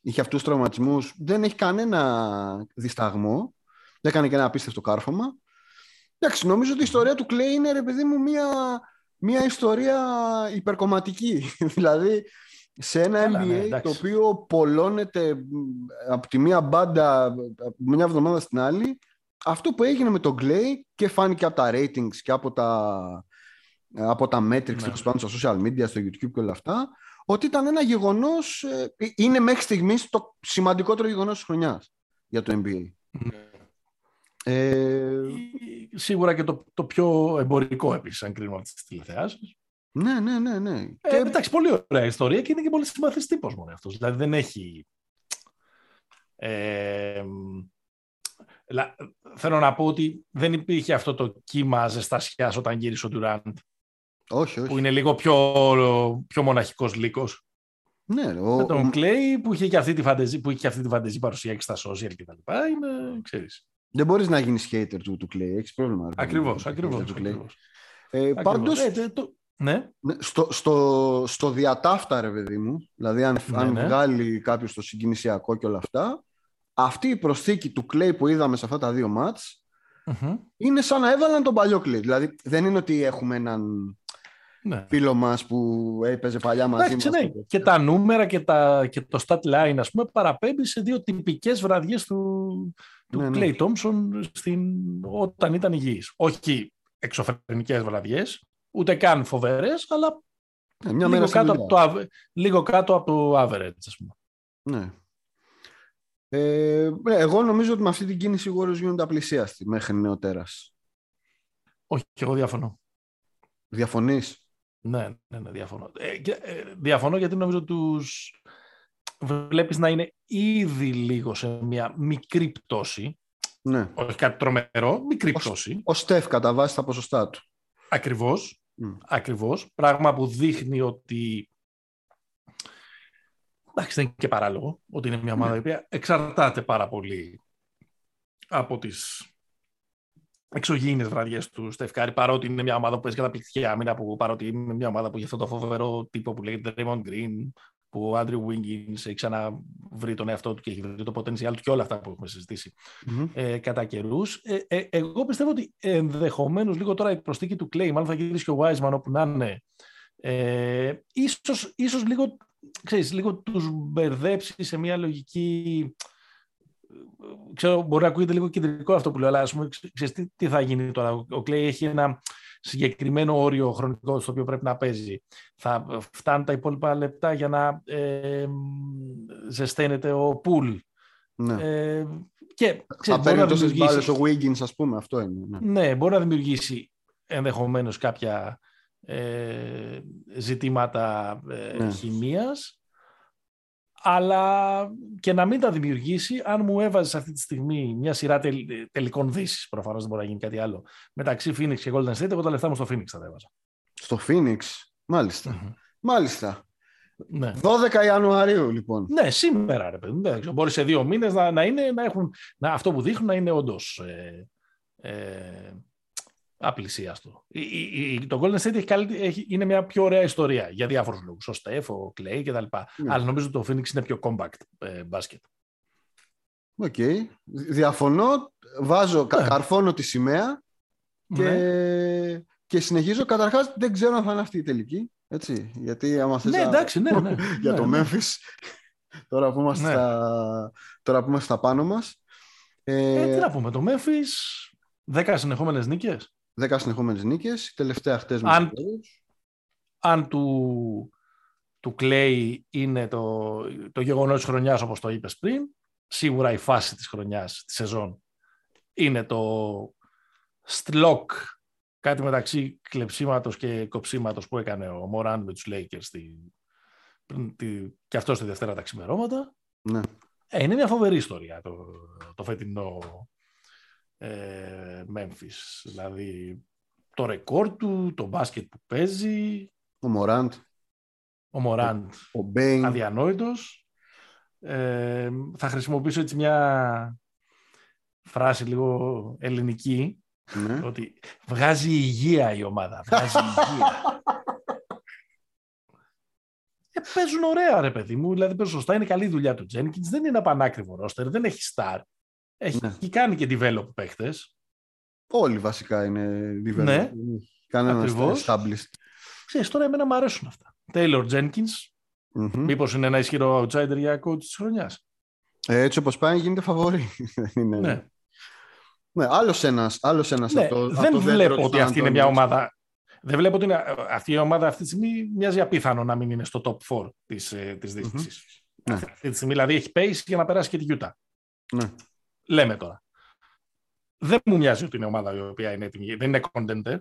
είχε αυτούς τους τραυματισμούς, δεν έχει κανένα δισταγμό. Δεν έκανε και ένα απίστευτο κάρφωμα. Εντάξει, νομίζω ότι η ιστορία του Κλέι είναι, ρε παιδί μου, μια, μια ιστορία υπερκομματική. δηλαδή, σε ένα NBA ναι, το οποίο πολλώνεται από τη μία μπάντα από μια εβδομάδα στην άλλη, αυτό που έγινε με τον Κλέι και φάνηκε από τα ratings και από τα, από τα metrics ναι. στα social media, στο YouTube και όλα αυτά, ότι ήταν ένα γεγονός, ε, είναι μέχρι στιγμής το σημαντικότερο γεγονός της χρονιάς για το NBA. Ναι. Ε... Σίγουρα και το, το πιο εμπορικό επίσης, αν κρίνουμε αυτές τις τηλεθεάσεις. Ναι, ναι, ναι. ναι. Ε, και... Εντάξει, πολύ ωραία ιστορία και είναι και πολύ συμπαθής τύπος μόνο αυτός. Δηλαδή δεν έχει... Ε, θέλω να πω ότι δεν υπήρχε αυτό το κύμα ζεστασιάς όταν γύρισε ο Ντουράντ όχι, όχι. Που είναι λίγο πιο, πιο μοναχικός λύκος. Ναι, ο, με τον Κλέη που είχε και αυτή τη φαντεζή, που είχε αυτή τη φαντεζή παρουσία και στα social και τα λοιπά, είναι, ξέρεις. Δεν μπορείς να γίνεις hater του, του Κλέη, έχεις πρόβλημα. Ακριβώς, ακριβώς. Του ακριβώς. Ε, πάντως, ε, το, ναι. ναι. Στο, στο, στο διατάφτα, ρε παιδί μου, δηλαδή αν, ναι, αν ναι. βγάλει κάποιος το συγκινησιακό και όλα αυτά, αυτή η προσθήκη του Κλέη που είδαμε σε αυτά τα δύο μάτς, mm-hmm. είναι σαν να έβαλαν τον παλιό Κλέη. Δηλαδή δεν είναι ότι έχουμε έναν ναι. φίλο μας που έπαιζε παλιά μαζί μας. Ναι. Και τα νούμερα και, τα, και το stat line, ας πούμε, παραπέμπει σε δύο τυπικές βραδιές του, του ναι, Clay Thompson στην, όταν ήταν υγιής. Όχι εξωφρενικές βραδιές, ούτε καν φοβερές, αλλά ναι, μια λίγο, κάτω από το, λίγο κάτω από το average, ας πούμε. Ναι. Ε, ναι, εγώ νομίζω ότι με αυτή την κίνηση οι Warriors γίνονται απλησίαστοι μέχρι νεοτέρας. Όχι, και εγώ διαφωνώ. Διαφωνείς; Ναι, ναι, ναι διαφωνώ. Ε, ε, διαφωνώ γιατί νομίζω τους βλέπεις να είναι ήδη λίγο σε μια μικρή πτώση. Ναι. Όχι κάτι τρομερό, μικρή ο, πτώση. Ο Στεφ κατά βάση τα ποσοστά του. Ακριβώς. Ακριβώς. Πράγμα που δείχνει ότι εντάξει δεν είναι και παράλογο ότι είναι μια ομάδα ναι. η οποία εξαρτάται πάρα πολύ από τις εξωγήινες βραδιές του Στεφκάρη, παρότι είναι μια ομάδα που παίζει καταπληκτική άμυνα, που, παρότι είναι μια ομάδα που έχει αυτό το φοβερό τύπο που λέγεται Raymond Green, που ο Άντριου Wiggins έχει ξαναβρει τον εαυτό του και έχει βρει το potential του και όλα αυτά που έχουμε ε, κατά καιρούς. Ε, ε, εγώ πιστεύω ότι ενδεχομένως λίγο τώρα η προστίκη του Clay, μάλλον θα γυρίσει και ο Wiseman όπου να είναι, ε, ίσως, ίσως λίγο, ξέρεις, λίγο τους μπερδέψει σε μια λογική ξέρω, μπορεί να ακούγεται λίγο κεντρικό αυτό που λέω, αλλά ας πούμε, ξέρεις, τι, τι θα γίνει τώρα. Ο Κλέη έχει ένα συγκεκριμένο όριο χρονικό στο οποίο πρέπει να παίζει. Θα φτάνουν τα υπόλοιπα λεπτά για να ε, ζεσταίνεται ο πουλ. Ναι. Ε, Και, Θα ξέρεις, μπορεί παίρνει να τόσες δημιουργήσει- μπάλες ο Wiggins, ας πούμε, αυτό είναι. ναι. Ναι, μπορεί να δημιουργήσει ενδεχομένως κάποια ε, ζητήματα ε, Ναι. χημίας, αλλά και να μην τα δημιουργήσει αν μου έβαζες αυτή τη στιγμή μια σειρά τελ, τελικών δύσης, προφανώς δεν μπορεί να γίνει κάτι άλλο, μεταξύ Phoenix και Golden State, εγώ τα λεφτά μου στο Phoenix θα τα έβαζα. Στο Phoenix, μάλιστα. Μάλιστα. Ναι. 12 Ιανουαρίου, λοιπόν. Ναι, σήμερα ρε παιδί. μου, δεν ξέρω, Μπορεί σε δύο μήνες να, να, είναι, να έχουν να, αυτό που δείχνουν να είναι όντως ε, ε, απλησίαστο. Η- η- η- Το Golden State έχει, καλή- έχει, είναι μια πιο ωραία ιστορία για διάφορους λόγους. Ο Στεφ, ο Κλέη κτλ. Ναι. Αλλά νομίζω ότι το Phoenix είναι πιο compact ε, μπάσκετ. Οκ. Διαφωνώ, βάζω, κα- Ναι. καρφώνω τη σημαία και, Ναι. και συνεχίζω. Καταρχάς, δεν ξέρω αν θα είναι αυτή η τελική. Έτσι, γιατί άμα θες Ναι, να- εντάξει, ναι, ναι. για ναι, το ναι. Memphis, τώρα που είμαστε, Ναι. στα, τώρα που είμαστε στα πάνω μας, Ε, ε, τι να πούμε, το Memphis 10 συνεχόμενες νίκες. 10 συνεχόμενες νίκες, η τελευταία χτες με Αν- τους Warriors. Αν του, του Clay είναι το, το γεγονός της χρονιάς όπως το είπες πριν, σίγουρα η φάση της χρονιάς, της σεζόν, είναι το στλοκ, κάτι μεταξύ κλεψίματος και κοψίματος που έκανε ο Μωράν με τους Lakers στη, πριν τη, και αυτό στη Δευτέρα τα ξημερώματα. Ναι. Ε, είναι μια φοβερή ιστορία το, το φετινό ε, Memphis. Δηλαδή το ρεκόρ του, το μπάσκετ που παίζει, Ο Μοράντ, ο Μωράντ ο Μπέιν. αδιανόητος. Ε, θα χρησιμοποιήσω έτσι μια φράση λίγο ελληνική, Ναι. ότι βγάζει υγεία η ομάδα. Βγάζει υγεία. Ε, παίζουν ωραία, ρε παιδί μου. Δηλαδή, παίζουν σωστά. Είναι καλή δουλειά του Jenkins. Δεν είναι απανάκριβο ρόστερ. Δεν έχει star. Έχει Ναι. κάνει και develop παίχτες. Όλοι βασικά είναι developed. Ναι. Δεν έχει Κανένας Ακριβώς. established. Ξέρεις, τώρα εμένα μου αρέσουν αυτά. Taylor Jenkins. Μμμ. Μήπως είναι ένα ισχυρό outsider για coach της χρονιάς. Ε, Έτσι όπως πάει γίνεται φαβορή. Δεν είναι- Ναι. Ναι, άλλος ένας, άλλος ένας Ναι, από το, από δεν το βλέπω δέντρο του ότι Σαν αυτή είναι μια Αντώνιο. ομάδα. Δεν βλέπω ότι είναι, αυτή η ομάδα αυτή τη στιγμή μοιάζει απίθανο να μην είναι στο top 4 της, ε, της δύσης. Ναι. Αυτή τη στιγμή δηλαδή έχει pace για να περάσει και τη Utah. Ναι. Λέμε τώρα. Δεν μου μοιάζει ότι είναι ομάδα η οποία είναι έτοιμη. Δεν είναι contender.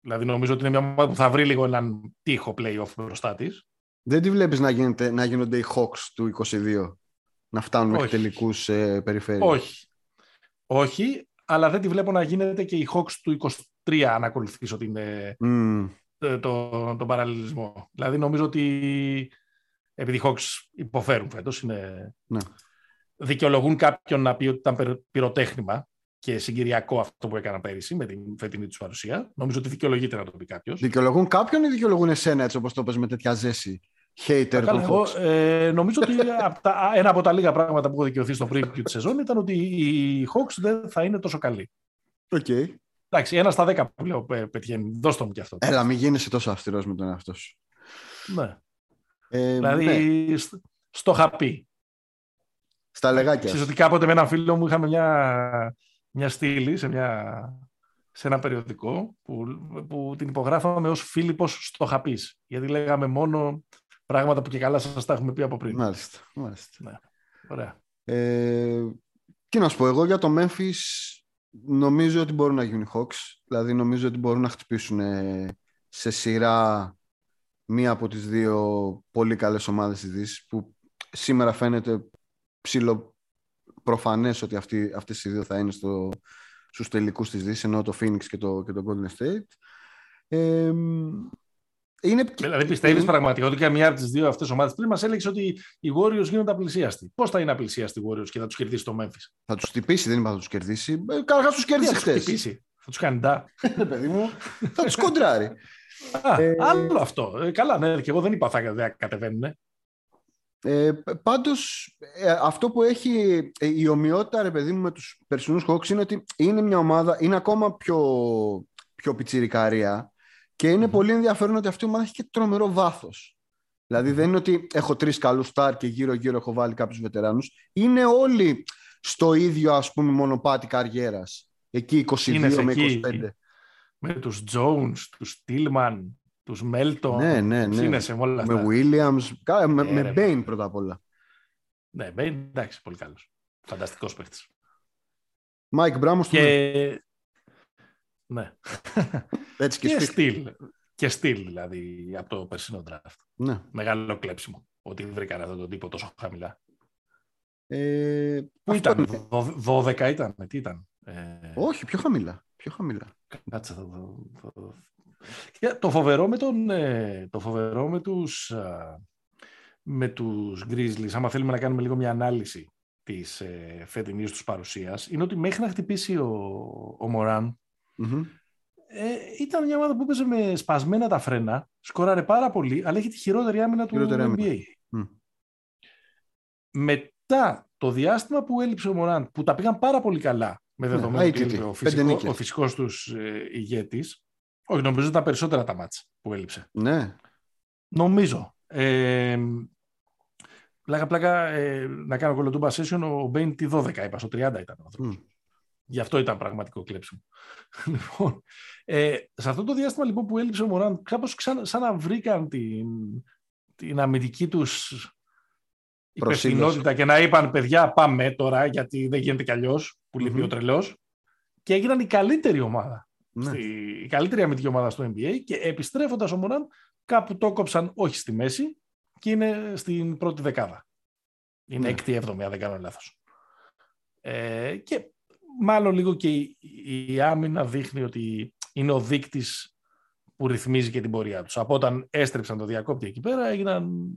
Δηλαδή νομίζω ότι είναι μια ομάδα που θα βρει λίγο έναν τείχο playoff μπροστά της. Δεν τη βλέπεις να, γίνεται, να γίνονται οι Hawks του 22. Να φτάνουν μέχρι Όχι. τελικούς ε, περιφέρειες; Όχι. Όχι, αλλά δεν τη βλέπω να γίνεται και η Hawks του 23 αν ακολουθήσω την, ε, Μμμ. το, το- τον παραλληλισμό. Δηλαδή νομίζω ότι επειδή οι Hawks υποφέρουν φέτος, είναι... Ναι. Δικαιολογούν κάποιον να πει ότι ήταν πυρο- πυροτέχνημα και συγκυριακό αυτό που έκαναν πέρυσι με την φετινή τους παρουσία. Νομίζω ότι δικαιολογείται να το πει κάποιος. Δικαιολογούν κάποιον ή δικαιολογούν εσένα έτσι όπως το πες με τέτοια ζέση. Hater των εγώ Hawks. ε, νομίζω ότι απ' τα- ένα από τα λίγα πράγματα που έχω δικαιωθεί στο preview της σεζόν ήταν ότι οι Hawks δεν θα είναι τόσο καλοί. Οκ. Εντάξει, ένα στα δέκα που λέω πε- πετυχαίνει. Δώσ' το μου κι αυτό. Έλα, μην γίνεσαι τόσο αυστηρός με τον εαυτό σου. Ναι. Ε, Δηλαδή, ναι, σ- στο είχα πει. Στα λεγάκια. Ξέρεις σου. ότι κάποτε με έναν φίλο μου είχαμε μια, μια στήλη σε, μια, σε ένα περιοδικό που, που την υπογράφαμε ως Φίλιππος στο χαπής. Γιατί λέγαμε μόνο πράγματα που και καλά σας τα έχουμε πει από πριν. Μάλιστα. μάλιστα. Ωραία. Ε, τι να σου πω, εγώ για το Memphis νομίζω ότι μπορούν να γίνουν οι Hawks. Δηλαδή νομίζω ότι μπορούν να χτυπήσουν ε, σε σειρά μία από τις δύο πολύ καλές ομάδες της Δύσης που σήμερα φαίνεται ψηλο προφανές ότι αυτοί, αυτές οι δύο θα είναι στο, στους τελικούς της Δύσης ενώ το Phoenix και το, και το Golden State. Ε, είναι, Δηλαδή πιστεύεις πραγματικά ότι καμία από τις δύο αυτές ομάδες πριν μας έλεγες ότι οι Warriors γίνονται απλησίαστοι. Πώς θα είναι απλησίαστοι οι Warriors και θα τους κερδίσει το Memphis; θα τους τυπήσει, δεν είπα θα τους κερδίσει. Ε, Καταρχάς τους Τι κέρδισε θα τους χτες. χτυπήσει. Θα τους κάνει ντά. Ναι, παιδί μου, θα τους κοντράρει. Α, Ε, άλλο αυτό. Ε, καλά, ναι, και εγώ δεν είπα θα δεν κατεβαίνουν. Ε, πάντως, ε, αυτό που έχει ε, η ομοιότητα, ρε παιδί μου, με τους περσινούς Hawks είναι ότι είναι μια ομάδα, είναι ακόμα πιο, πιο πιτσιρικαρία και είναι Μμμ. πολύ ενδιαφέρον ότι αυτή η ομάδα έχει και τρομερό βάθος. Δηλαδή δεν είναι ότι έχω τρεις καλούς στάρ και γύρω-γύρω έχω βάλει κάποιους βετεράνους. Είναι όλοι στο ίδιο, ας πούμε, μονοπάτι καριέρας. Εκεί 22 Είναι με εκεί. 25. Με τους Jones, τους Tillman, τους Melton. Ναι, ναι, ναι. Είναι σε όλα αυτά. Με Williams, κα- με, Ε, με ρε. Bain πρώτα απ' όλα. Ναι, Μπέιν, εντάξει, πολύ καλός. Φανταστικός παίχτης. Μάικ Μπράμος και... Ναι. Έτσι και, και σπίτι. στυλ. Και στυλ δηλαδή από το περσινό draft. Ναι. Μεγάλο κλέψιμο ότι βρήκαν αυτόν τον τύπο τόσο χαμηλά. Ε, Πού αυτό ήταν, είναι. δω- 12 ήταν, τι ήταν; Ε, Όχι, πιο χαμηλά. Πιο χαμηλά. Κάτσε θα δω. θα δω. Και το φοβερό με, τον, ε, το φοβερό με τους, α, με τους Grizzlies, άμα θέλουμε να κάνουμε λίγο μια ανάλυση της ε, φετινής τους παρουσίας, είναι ότι μέχρι να χτυπήσει ο, ο Μωράν, Μμμ. ε, ήταν μια ομάδα που έπαιζε με σπασμένα τα φρένα, σκοράρε πάρα πολύ, αλλά έχει τη χειρότερη άμυνα του Χειρότερη άμυνα. NBA. Μμ. Μετά το διάστημα που έλειψε ο Μωράν, που τα πήγαν πάρα πολύ καλά, με Ναι, δεδομένο ότι ITT, έλειπε ο, πέντε φυσικό, νίκες. ο φυσικός τους ε, ηγέτης, όχι νομίζω ότι ήταν περισσότερα τα ματς που έλειψε. Ναι. Νομίζω. Ε, πλάκα πλάκα ε, να κάνω κωλοτούμπα session, ο Μπέιν τη 12 είπα, στο 30 ήταν ο άνθρωπος. Μμ. Γι' αυτό ήταν πραγματικό κλέψιμο. λοιπόν, ε, σε αυτό το διάστημα λοιπόν που έλειψε ο Μωράν, κάπως σαν, σαν να βρήκαν την, την αμυντική τους Προσήλωση. υπευθυνότητα και να είπαν παιδιά πάμε τώρα γιατί δεν γίνεται κι αλλιώς που λείπει Μμμ. ο τρελός και έγιναν η καλύτερη ομάδα ναι. στη, η καλύτερη αμυντική ομάδα στο NBA και επιστρέφοντας ο Μωράν κάπου το κόψαν όχι στη μέση και είναι στην πρώτη δεκάδα. Είναι Ναι. έκτη έβδομη αν δεν κάνω λάθος. Ε, και μάλλον λίγο και η, η άμυνα δείχνει ότι είναι ο δείκτης που ρυθμίζει και την πορεία τους. Από όταν έστρεψαν το διακόπτη εκεί πέρα έγιναν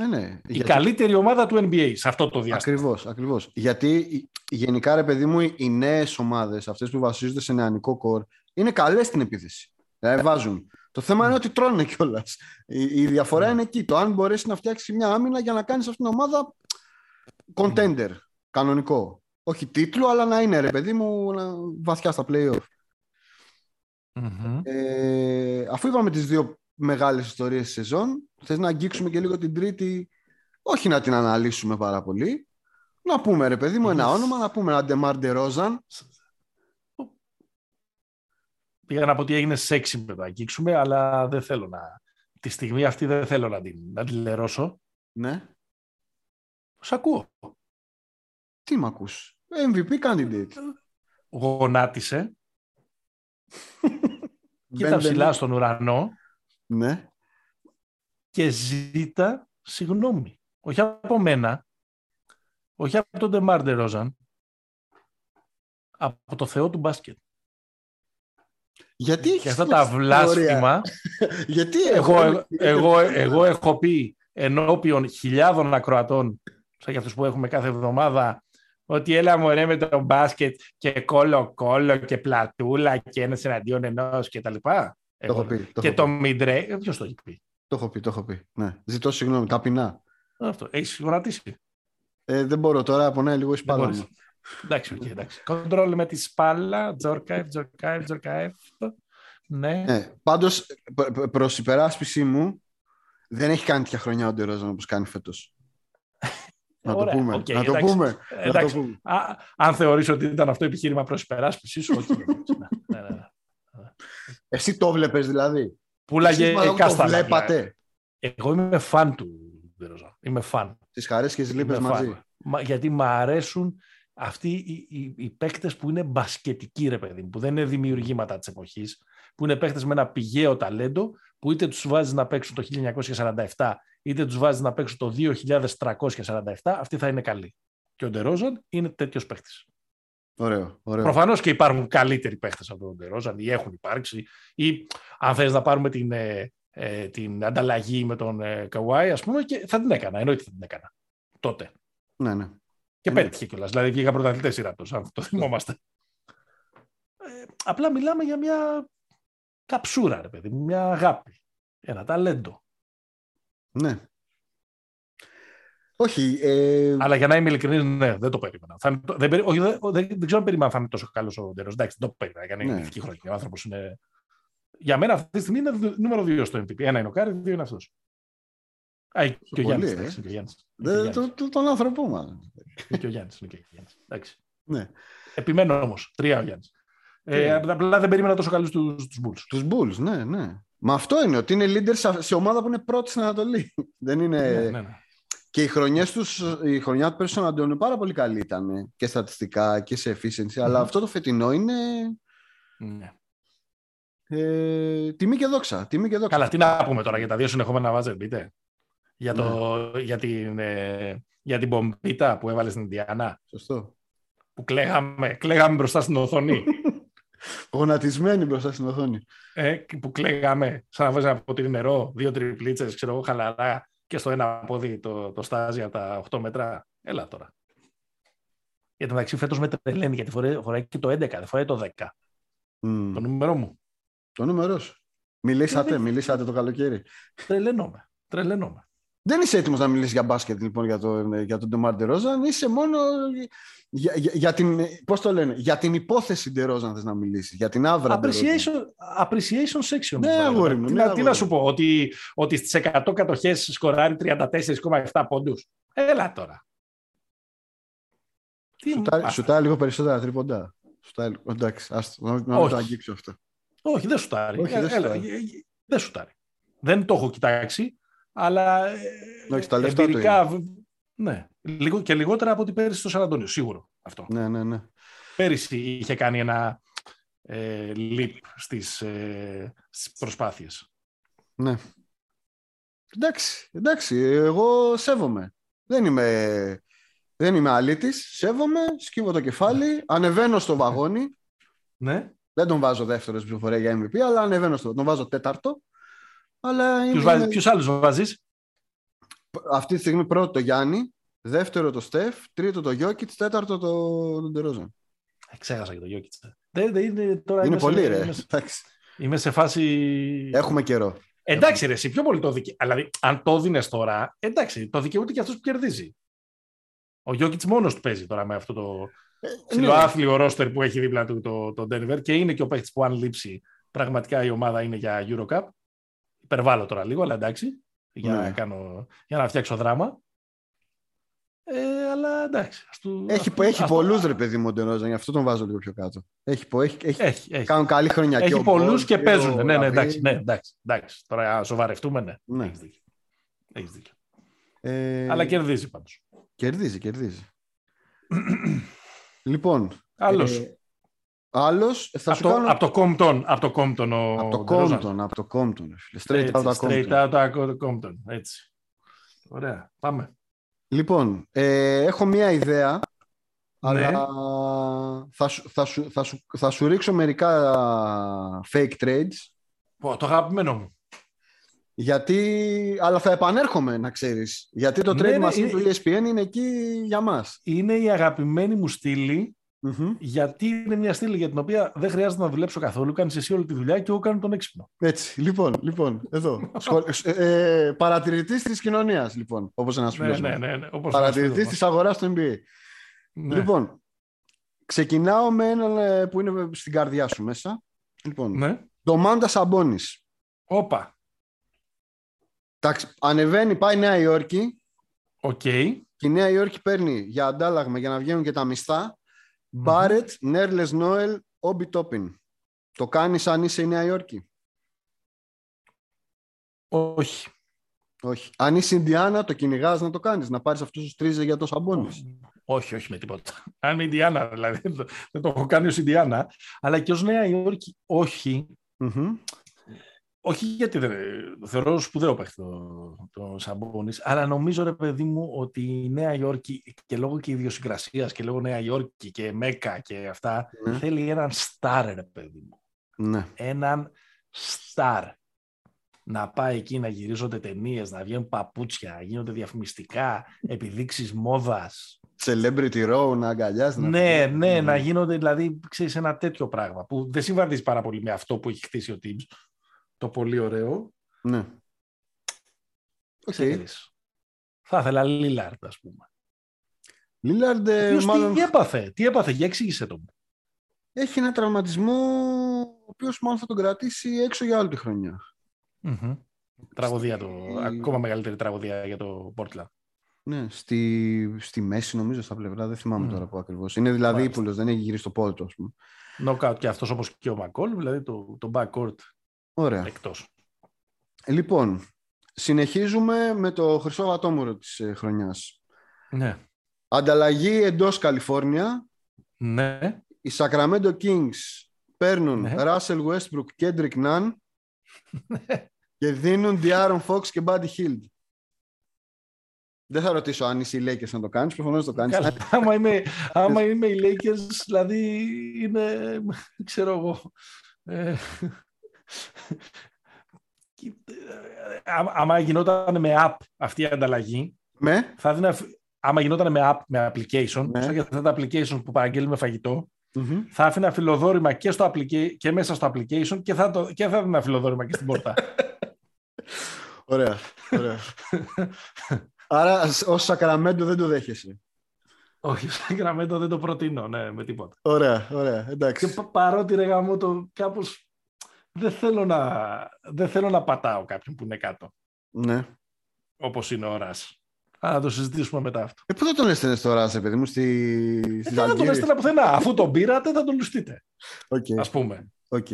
Ε, ναι. η καλύτερη ομάδα του NBA σε αυτό το διάστημα. Ακριβώς, ακριβώς. Γιατί η- γενικά, ρε παιδί μου, οι- οι νέες ομάδες, αυτές που βασίζονται σε νεανικό κορ, είναι καλές στην επίθεση. Δηλαδή βάζουν. Το θέμα είναι ότι τρώνε κιόλας. Η, η διαφορά Ναι. είναι εκεί. Το αν μπορέσει να φτιάξει μια άμυνα για να κάνεις αυτήν την ομάδα contender. Κανονικό. Όχι τίτλο, αλλά να είναι ρε παιδί μου να- βαθιά στα playoff. Μμμ. Ε, αφού είπαμε τις δύο μεγάλες ιστορίες της σεζόν, θες να αγγίξουμε και λίγο την τρίτη, όχι να την αναλύσουμε πάρα πολύ, να πούμε ρε παιδί μου ένα Yes. όνομα, να πούμε ένα Ντεμάρ Ντερόζαν. Πήγα να πω ότι έγινε σεξι με το αγγίξουμε, αλλά δεν θέλω να. Τη στιγμή αυτή δεν θέλω να την, να την λερώσω. Ναι. Σ' ακούω. Τι μ' ακούς; MVP candidate. Γονάτισε, κοίτα Μπεν ψηλά Μπεν- στον ουρανό Ναι. και ζήτα συγγνώμη. Όχι από μένα, όχι από τον Ντεμάρντε Ρόζαν, από το Θεό του μπάσκετ. Γιατί Και έχεις αυτά τα τέτοια ιστορία; βλάσφημα, Γιατί εγώ, εγώ, εγώ, εγώ έχω πει ενώπιον χιλιάδων ακροατών, σαν και αυτούς που έχουμε κάθε εβδομάδα, ότι έλα μου με το μπάσκετ και κώλο κώλο και πλατούλα και ένας εναντίον ενός και τα λοιπά. Το έχω πει. Το και έχω το πει. Midrange, ποιος το έχει πει; Το έχω πει, το έχω πει. Ναι. Ζητώ συγγνώμη, ταπεινά. Αυτό, έχεις γονατίσει; Ε, δεν μπορώ τώρα, πονάει λίγο η Δεν σπάλα μπορείς. μου. Εντάξει, οκ, εντάξει. Κοντρόλ με τη σπάλα, Τζορκάεφ, Τζορκάεφ, Τζορκάεφ. Ναι. Ναι, πάντως, π- π- προς υπεράσπιση μου, δεν έχει κάνει τέτοια χρονιά ο Ντερόζαν όπως κάνει φέτος. να το Ωραία, πούμε. οκ, να το εντάξει. πούμε. να το Εντάξει, πούμε. Α, αν θεωρείς ότι ήταν αυτό επιχείρημα προς υπεράσπιση σου, όχι. ναι, ναι, ναι. Εσύ το βλέπεις δηλαδή; Πούλαγε Εσείς μάλλον το κάστανα. βλέπατε; Εγώ είμαι φαν του Ντερόζαν. Είμαι φαν. Τις χαρές και τις λύπες Είμαι μαζί. φαν. Μα- γιατί μου αρέσουν αυτοί οι, οι, οι παίκτες που είναι μπασκετικοί, ρε παιδί μου, που δεν είναι δημιουργήματα της εποχής, που είναι παίκτες με ένα πηγαίο ταλέντο, που είτε τους βάζεις να παίξουν το 1947, είτε τους βάζεις να παίξουν το 2347, αυτοί θα είναι καλοί. Και ο Ντερόζαν είναι τέτοιος παίκτης. Ωραίο, ωραίο. Προφανώς και υπάρχουν καλύτεροι παίχτες από τον Ντερόζαν ή έχουν υπάρξει. Ή αν θες να πάρουμε την, ε, ε, την ανταλλαγή με τον ε, Καουάι, ας πούμε, και θα την έκανα. Εννοείται θα την έκανα. Τότε. Ναι, ναι. Και Ναι. πέτυχε κιόλας. Δηλαδή βγήκα πρωταθλητέ Ηρακτό, αν το θυμόμαστε. Ε, απλά μιλάμε για μια καψούρα, ρε παιδί μου, μια αγάπη. Ένα ταλέντο. ναι. Όχι, ε, Αλλά για να είμαι ειλικρινής, ναι, δεν το περίμενα. Θα είναι το- δεν, περί- όχι, δεν, δεν, δεν ξέρω αν περίμενα θα είναι τόσο καλός ο Ντερόζαν. Εντάξει, δεν το περίμενα. Για να είναι Ναι. ειδική χρονιά. Ο άνθρωπος είναι. Για μένα αυτή τη στιγμή είναι δου- νούμερο 2 στο MVP. Ένα είναι ο Κάρι, δύο είναι αυτός. Α, και ο Πολύ, Γιάννης. ε. Είναι και ο Γιάννης. δε- Είναι και ο το- Γιάννης. το- τον άνθρωπό μας. Είναι και ο Γιάννης, είναι και ο Γιάννης. Εντάξει. Ναι. Επιμένω όμως. Τρία ο Γιάννης. Ε, Ναι. απλά δεν περίμενα τόσο καλούς τους Bulls. Τους Bulls, ναι, ναι. Μα αυτό είναι, ότι είναι leader σε, σε ομάδα που είναι πρώτη στην Ανατολή. Δεν είναι... Ναι, ναι, ναι. Και Και οι χρονιές τους, η χρονιά του πέρσι στον Αντώνιο πάρα πολύ καλή ήταν και στατιστικά και σε efficiency, αλλά αυτό το φετινό είναι Ναι. ε, τιμή και δόξα. Τιμή και δόξα. Καλά, τι να πούμε τώρα για τα δύο συνεχόμενα βάζερ, πείτε. Για, το, για, την, ε, για την πομπίτα που έβαλε στην Ιντιάνα. Σωστό. Που κλαίγαμε, κλαίγαμε μπροστά στην οθόνη. Γονατισμένη μπροστά στην οθόνη. ε, που κλαίγαμε σαν να βάζει ένα ποτήρι νερό, δύο τριπλίτσες, ξέρω εγώ, χαλαρά και στο ένα πόδι το, το στάζει από τα 8 μέτρα. Έλα τώρα. Για το μεταξύ φέτος με τρελαίνει γιατί φοράει, φοράει και το 11, δεν φοράει το 10. Μμ. Το νούμερό μου. Το νούμερο σου. Μιλήσατε, Ε, μιλήσατε το καλοκαίρι. Τρελαίνομαι. Τρελαίνομαι. Δεν είσαι έτοιμος να μιλήσεις για μπάσκετ λοιπόν για, το, για τον Ντεμάρ Ντερόζαν. Είσαι μόνο για, για, για την. Πώς το λένε, για την υπόθεση Ντερόζαν θες να μιλήσεις. Για την άβρα. Ντερόζαν. Appreciation, appreciation section. Ναι, βάλε. αγόρι μου, Τι, ναι, να, τι αγόρι να μου. σου πω, ότι, ότι στις 100 κατοχές σκοράρει 34,7 πόντους. Έλα τώρα. Τι μου Σουτάρει, πας. σουτάρει λίγο περισσότερα τρίποντα. Σουτάρει, εντάξει, άστο, να, να μην Όχι. το αγγίξω αυτό. Όχι, δεν σουτάρει. Όχι, δεν Ε, έλα, σουτάρει. ε, ε, δεν σουτάρει. Δεν το έχω κοιτάξει, αλλά ε, Όχι, στα λεφτά του εμπειρικά, β- ναι, λίγο, και λιγότερα από ό,τι πέρυσι στο Σαν Αντώνιο, σίγουρο αυτό. Ναι, ναι, ναι. Πέρυσι είχε κάνει ένα ε, leap στις, ε, στις προσπάθειες. ναι. Εντάξει, εντάξει, εγώ σέβομαι. Δεν είμαι, δεν είμαι αλήτης, σέβομαι, σκύβω το κεφάλι, ανεβαίνω στο βαγόνι, Ναι. δεν τον βάζω δεύτερος στην ψηφοφορία για MVP, αλλά ανεβαίνω στο, τον βάζω τέταρτο. Αλλά Ποιους, είναι, βάζεις, ποιους άλλους βάζεις; αυτή τη στιγμή πρώτο το Γιάννη, δεύτερο το Στεφ, τρίτο το Γιώκητς, τέταρτο το, τον Τερόζαν. Ε, Ξέχασα και το Γιώκητς. Δεν, δεν είναι, τώρα Είναι είμαι πολύ σε, ρε. Είμαι, σε- Εντάξει. είμαι σε φάση... Έχουμε καιρό. Εντάξει ρε, εσύ πιο πολύ το δικαι... Δηλαδή, αν το δίνεις τώρα, εντάξει, το δικαιούται και αυτός που κερδίζει. Ο Γιόκιτς μόνος του παίζει τώρα με αυτό το ναι. ψιλοάθλιο ρόστερ που έχει δίπλα του το, το Denver και είναι και ο παίχτης που αν λείψει πραγματικά η ομάδα είναι για Eurocup. Υπερβάλλω τώρα λίγο, αλλά εντάξει, για, Ναι. να, κάνω, για να φτιάξω δράμα. Ε, αλλά εντάξει. ας του- Έχει, ας του- έχει ας το- πολλούς ρε παιδί μου ο ΝτεΡόζαν, γι' αυτό τον βάζω λίγο πιο κάτω. Έχει, πο- έχει, έχει, Έχει, έχει. κάνουν καλή χρονιά. και Έχει ο πολλούς Μπολ και ο παίζουν. Ναι, ναι, Λαβίν. εντάξει, ναι, εντάξει, εντάξει. Τώρα να σοβαρευτούμε, ναι. Ναι. Έχεις δίκιο. Έχεις δίκιο. Ε, Αλλά κερδίζει πάντως. Κερδίζει, κερδίζει. λοιπόν, Άλλος. ε, άλλος θα από, σου το, κάνω... από το Compton. Από το Compton ο Από το Ντερόζαν. Compton, από το Compton. ρε φίλε. Straight Έτσι, out of Straight Compton. out of Compton. Έτσι. Ωραία. Πάμε. Λοιπόν, ε, έχω μία ιδέα, Ναι. αλλά θα σου, θα, σου, θα, σου, θα σου ρίξω μερικά fake trades, Πω, το αγαπημένο μου. γιατί, αλλά θα επανέρχομαι να ξέρεις, γιατί το Ναι, trade ναι, machine είναι- του E ESPN είναι εκεί για μας. Είναι η αγαπημένη μου στήλη, Μμμ. γιατί είναι μια στήλη για την οποία δεν χρειάζεται να δουλέψω καθόλου. Κάνεις εσύ όλη τη δουλειά και εγώ κάνω τον έξυπνο. Έτσι, λοιπόν, λοιπόν, εδώ. Σχολ, ε, ε, παρατηρητής της κοινωνίας, λοιπόν, όπως ένας Ναι, φίλος ναι, μας. ναι, ναι, όπως Παρατηρητής ένας της αγοράς του NBA. Ναι. Λοιπόν, ξεκινάω με έναν ε, που είναι στην καρδιά σου μέσα. Λοιπόν, Ναι. Ντομάντας Σαμπόνις. Όπα. Εντάξει, ανεβαίνει, πάει Νέα Υόρκη Οκ. και η Νέα Υόρκη παίρνει για αντάλλαγμα για να βγαίνουν και τα μισθά Μπάρετ, Νέρλενς Νόελ, Όμπι Τόπιν. Το κάνεις αν είσαι η Νέα Υόρκη; Όχι. Όχι. Αν είσαι Ινδιάνα, το κυνηγάς να το κάνεις, να πάρεις αυτούς τους τρεις για το Σαμπόνις. Όχι, όχι με τίποτα. Αν είμαι Ινδιάνα, δηλαδή. δεν το- Δεν το έχω κάνει ως Ινδιάνα. Αλλά και ως Νέα Υόρκη, όχι. Μμμ. Όχι γιατί δεν, θεωρώ σπουδαίο παίχτη το, το Σαμπόνις, αλλά νομίζω ρε παιδί μου ότι η Νέα Υόρκη και λόγω και ιδιοσυγκρασίας και λόγω Νέα Υόρκη και Μέκα και αυτά Ναι. θέλει έναν στάρ ρε παιδί μου. Ναι. Έναν στάρ. Να πάει εκεί να γυρίζονται ταινίες, να βγαίνουν παπούτσια, να γίνονται διαφημιστικά, επιδείξεις μόδας. Celebrity Row να αγκαλιάζει. να- Ναι, ναι, να γίνονται δηλαδή, ξέρεις, ένα τέτοιο πράγμα που δεν συμβαδίζει πάρα πολύ με αυτό που έχει χτίσει ο Tibbs. Το πολύ ωραίο. Ναι. Οκ. Ξέρεις. Θα ήθελα Λίλαρντ, ας πούμε. Λίλαρντ, Ο ε, οποίος μάλλον Τι έπαθε, τι έπαθε, για εξήγησε το. μου. έχει ένα τραυματισμό ο οποίος μάλλον θα τον κρατήσει έξω για όλη τη χρονιά. Μμμ. Τραγωδία το, Στη- ακόμα μεγαλύτερη τραγωδία για το Portland. Ναι, στη, στη μέση νομίζω στα πλευρά, δεν θυμάμαι Μμ. τώρα που ακριβώς. Είναι δηλαδή Μάλιστα. ύπουλος, δεν έχει γυρίσει το πόδι του, ας πούμε. Knockout και αυτός όπως και ο Μακόλ, δηλαδή το, το backcourt Ωραία. εκτός. Λοιπόν, συνεχίζουμε με το χρυσό βατόμουρο της ε, χρονιάς. Ναι. Ανταλλαγή εντός Καλιφόρνια. Ναι. Οι Sacramento Kings παίρνουν Ναι. Russell Westbrook, Kendrick Nunn και δίνουν De'Aaron Fox και Buddy Hield. Δεν θα ρωτήσω αν είσαι οι Lakers να το κάνεις, προφανώς το κάνεις. Καλά, άμα, είμαι, άμα είμαι οι Lakers, δηλαδή είναι, ξέρω εγώ, ε, άμα- άμα γινόταν με app αυτή η ανταλλαγή, Με, θα έδινα, άμα γινόταν με app, με application, Ναι. σαν και αυτά τα applications που παραγγέλνουμε φαγητό, Μμμ. θα άφηνα φιλοδόρημα και, στο applica- και μέσα στο application και θα, το, και θα έδινα φιλοδόρημα και στην πόρτα. Ωραία, ωραία. Άρα ως Σακραμέντο δεν το δέχεσαι. Όχι, σαν γραμμέντο δεν το προτείνω, ναι, με τίποτα. Ωραία, ωραία, Και εντάξει. πα- παρότι ρε γάμο το κάπως δεν θέλω, να, δεν θέλω να πατάω κάποιον που είναι κάτω, Ναι. όπως είναι ο Ρας. Α, να το συζητήσουμε μετά αυτό. Ε, πού θα τον έστελνες τώρα, σε παιδί μου, στη, στη Δεν θα τον Ζαλγκύρη; έστειλα πουθενά. Αφού τον πήρατε, θα τον λουστείτε, Οκ, ας πούμε. οκ,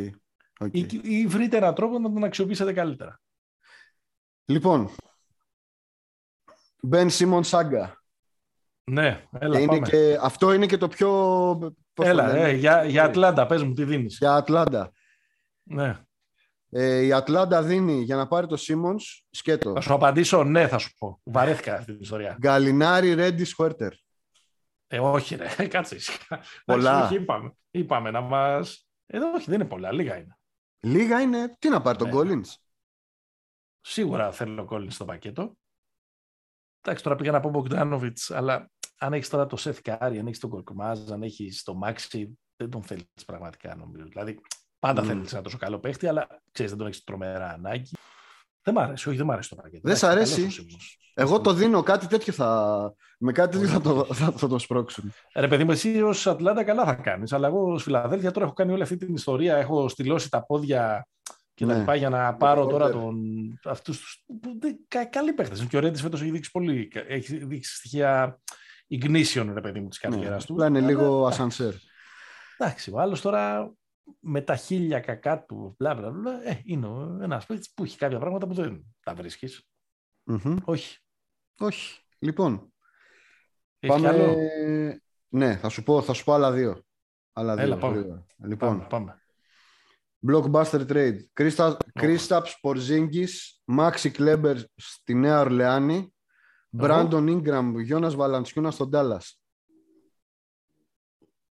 οκ. Ή, ή βρείτε έναν τρόπο να τον αξιοποιήσετε καλύτερα. Λοιπόν, Ben Simmons saga. Ναι, έλα, είναι πάμε. και, αυτό είναι και το πιο... πώς το Έλα, λένε, ε, για, για Ατλάντα, πες μου τι δίνεις. για Ατλάντα. Ναι. Ε, η Ατλάντα δίνει για να πάρει το Simmons, σκέτο. Θα σου απαντήσω ναι, θα σου πω. Βαρέθηκα αυτή την ιστορία. Γκαλινάρι Ρέντις Χουέρτερ. Ε, όχι ρε, κάτσε ήσυχα. Πολλά. Εντάξει, όχι, είπαμε, είπαμε να μας... Ε, όχι, δεν είναι πολλά, λίγα είναι. Λίγα είναι. Τι να πάρει τον Ναι. Collins; Σίγουρα θέλω Κόλινς στο πακέτο. Εντάξει, τώρα πήγα να πω Μπογκντάνοβιτς, αλλά αν έχεις τώρα το Σεθ Κάρι, αν έχεις τον Κορκμάζ, αν έχεις το Μάξι, δεν τον θέλεις πραγματικά νομίζω. Δηλαδή, πάντα Mm. θέλεις ένα τόσο καλό παίχτη, αλλά ξέρεις, δεν τον έχεις τρομερά ανάγκη. Δεν μ' αρέσει, όχι, δεν μ' αρέσει το πακέτο. Δεν σ' Εντάξει, αρέσει; καλός ο Σίμονς. Εγώ το δίνω, κάτι τέτοιο θα. Με κάτι τέτοιο θα το, θα, θα το σπρώξουν. Ρε παιδί μου, εσύ ως Ατλάντα καλά θα κάνεις, αλλά εγώ ως Φιλαδέλφια τώρα έχω κάνει όλη αυτή την ιστορία. Έχω στυλώσει τα πόδια και τα Ναι. λοιπά για να πάρω τώρα Porter. τον. Αυτούς τους... που δεν- κα- Καλοί παίχτες. Και ο Ρέντις φέτος έχει δείξει πολύ. Έχει δείξει στοιχεία ignition, ρε παιδί μου, της καριέρας Ναι, του. απλά είναι Αλλά, λίγο ασανσέρ. Εντάξει, ο άλλος τώρα με τα χίλια κακά του, μπλα μπλα μπλα, ε, είναι ένας παίκτης που έχει κάποια πράγματα που δεν τα βρίσκεις. Μμμ. Όχι. Όχι. Λοιπόν, Έχει πάμε. άλλο; Ναι, θα σου, πω, θα σου πω άλλα δύο. Άλλα δύο. Έλα, πάμε. γρήγορα. Λοιπόν, Πάμε, πάμε. blockbuster trade. Κρίστα Porzingis, Maxi Kleber στη Νέα Ορλεάνη, Brandon Ingram, Γιώνας Βαλαντσιούνας στον Dallas.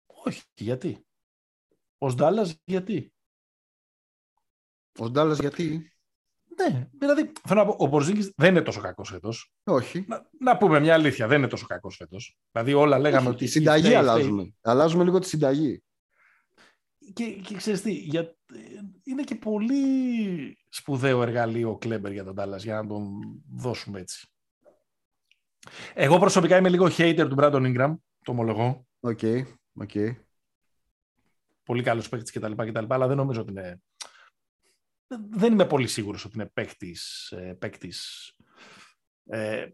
Όχι, γιατί; Ο Ντάλλα, γιατί; Ο Dallas γιατί; Ναι, δηλαδή θέλω να πω, ο Πορζίνγκη δεν είναι τόσο κακός φέτος. Όχι. Να, να πούμε μια αλήθεια, δεν είναι τόσο κακός φέτος. Δηλαδή όλα λέγαμε Όχι, ότι. Τη συνταγή φταίει, αλλάζουμε. Αλλάζουμε λίγο τη συνταγή. φταίει. Και, και ξέρεις τι, για, είναι και πολύ σπουδαίο εργαλείο ο Κλέμπερ για τον Τάλλας για να τον δώσουμε έτσι. Εγώ προσωπικά είμαι λίγο hater του Brandon Ingram, το ομολογώ. Οκ. οκ. Πολύ καλός παίκτης κτλ, κτλ. Αλλά δεν νομίζω ότι είναι. Δεν είμαι πολύ σίγουρος ότι είναι παίκτης παίκτης, ε,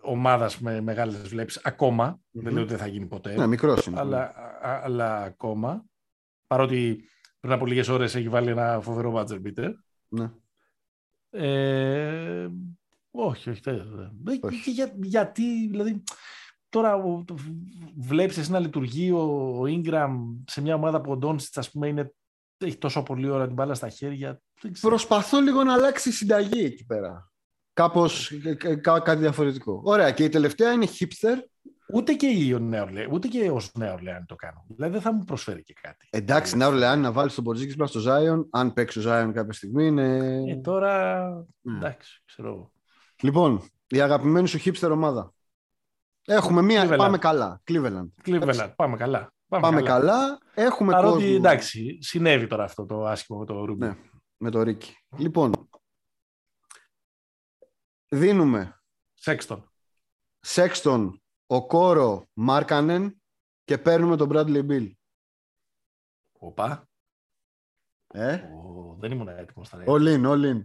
ομάδας με μεγάλες βλέψεις. Ακόμα. Δεν λέω ότι δεν θα γίνει ποτέ. Ναι, μικρός είναι. αλλά, α- αλλά ακόμα. Παρότι πριν από λίγες ώρες έχει βάλει ένα φοβερό buzzer beater. Ναι. Ε, όχι, όχι. δεν- δεν- Όχι. Και για- γιατί, δηλαδή, τώρα ο- το- βλέπεις εσύ να λειτουργεί ο, ο Ingram σε μια ομάδα που ο Ντόνσιτς, ας πούμε, είναι, έχει τόσο πολύ ώρα την μπάλα στα χέρια. Δεν ξέρω. Προσπαθώ λίγο να αλλάξει η συνταγή εκεί πέρα. Κάπως ε, ε, κά- κάτι διαφορετικό. Ωραία. Και η τελευταία είναι hipster. Ούτε και, η Νέα Ορλέ- ούτε και ως Νέα Ορλεάνη το κάνω. Δηλαδή δεν θα μου προσφέρει και κάτι. Εντάξει, να Ορλεάνη να βάλει τον Πορτζίκης μπροστά στο Ζάιον. Αν παίξει ο Ζάιον κάποια στιγμή είναι. Ε, τώρα, Ναι. εντάξει, ξέρω εγώ. Λοιπόν, η αγαπημένη σου hipster ομάδα. Έχουμε μία. Cleveland. Πάμε καλά. Cleveland. Cleveland, πάμε καλά. Πάμε καλά. Έχουμε Παρότι κόσμο εντάξει, συνέβη τώρα αυτό το άσχημο με το Ρούμπι. Ναι. με το Ρίκι. Λοιπόν, δίνουμε Σέξτον. Σέξτον, ο Κόρο, Μάρκανεν και παίρνουμε τον Bradley Bill. Οπα. Ε, Ω, δεν ήμουν έτοιμος στα all in, all in.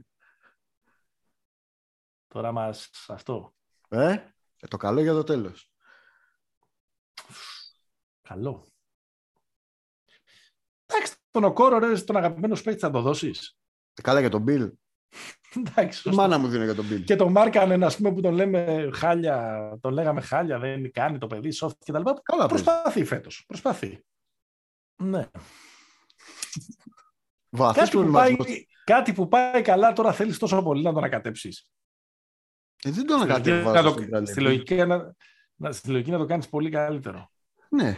Τώρα μας αυτό. Ε, ε, το καλό για το τέλος. Καλό. Εντάξει, τον Οκόρο, ρε, τον αγαπημένο σου παίκτη θα το δώσεις. Καλά για τον Bill. Εντάξει, Η σωστό. μάνα μου δίνει για τον Bill. Και τον μάρκανε, ας πούμε, που τον λέμε χάλια, τον λέγαμε χάλια, δεν κάνει το παιδί, soft κτλ. Καλά παίζει. Προσπαθεί φέτος. Προσπαθεί. Ναι. Βαθύς Κάτι που, πάει, προβληματισμός. κάτι που πάει καλά τώρα θέλεις τόσο πολύ να τον ανακατέψεις. Ε, δεν τον Στη λογική ανακατεύω να στον το- Bradley Στη Beal. λογική να, να- στη λογική να το κάνεις πολύ καλύτερο. Ναι.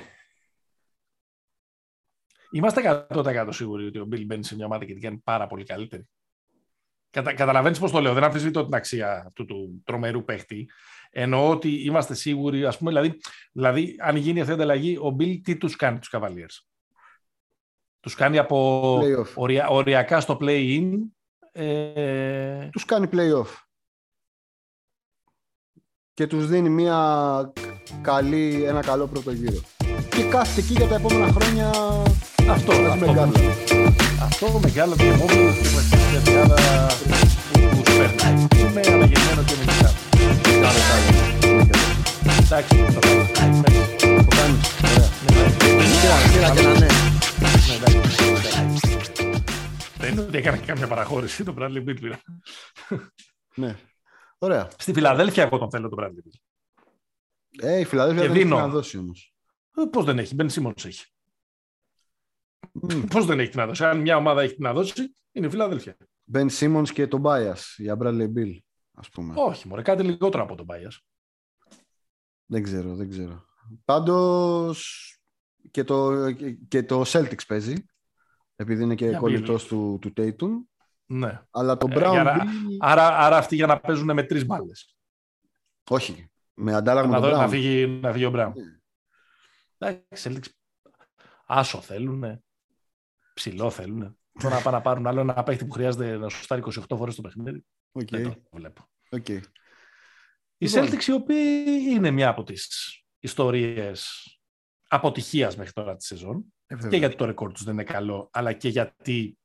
Είμαστε 100% σίγουροι ότι ο Bill μπαίνει σε μια ομάδα και την κάνει πάρα πολύ καλύτερη. Κατα, Καταλαβαίνεις πώς το λέω. Δεν αμφισβητώ την αξία αυτού του τρομερού παίχτη. Εννοώ ότι είμαστε σίγουροι, ας πούμε, δηλαδή, δηλαδή, αν γίνει αυτή η ανταλλαγή, ο Bill τι τους κάνει τους Cavaliers; Τους κάνει από Playoff. ορια, οριακά στο play-in. Ε, Τους κάνει play-off. Και τους δίνει μια καλή, ένα καλό πρώτο γύρο. Και κάθεται εκεί για τα επόμενα χρόνια αυτό, με αυτό, μεγάλο. αυτό μεγάλο και επόμενο και με την διάδα που που σου περνάει. Είμαι αναγεννημένο και με νησιά. Κάνε καλό. Εντάξει, το κάνω. Εντάξει. Το κάνεις. Ωραία. Ναι, ναι. Πήρα, πήρα και ένα ναι. Ναι, εντάξει, εντάξει. Δεν είναι ότι έκανα και καμία παραχώρηση τον Bradley Beal πήρα. ναι. Ωραία. Στη Φιλαδέλφια εγώ τον θέλω τον Bradley Beal. Ε, η Φιλαδέλφια Και δεν έχει δίνω. να δώσει όμως. Ε, Πώς δεν έχει, Ben Simmons έχει. Μμ. Πώς δεν έχει τι να δώσει. Αν μια ομάδα έχει τι να δώσει, είναι η Φιλαδέλφια. Ben Simmons και τον Bias για Bradley Bill, ας πούμε. Όχι, μωρέ, κάτι λιγότερο από τον Bias. Δεν ξέρω, δεν ξέρω. Πάντως και το, και- και το Celtics παίζει, επειδή είναι και Για κολλητός του, του Tatum. Ναι. Αλλά το Ε, Brown για να- Bill... Άρα, άρα αυτοί για να παίζουν με τρεις μπάλες. Όχι, με αντάλλαγμα Να, τον δω- να, Brown. φύγει, να φύγει ο Μπράουν. Ναι. Εντάξει, Celtics άσο θέλουν. Ψηλό θέλουν. Τώρα να πάνε να πάρουν άλλο ένα παίχτη που χρειάζεται να σουτάρει 28 φορές το παιχνίδι. Οκ, Δεν το βλέπω. οκ. Οι Λοιπόν. Celtics οι οποίοι είναι μια από τις ιστορίες αποτυχίας μέχρι τώρα της σεζόν Ε, βέβαια. και γιατί το ρεκόρ τους δεν είναι καλό αλλά και γιατί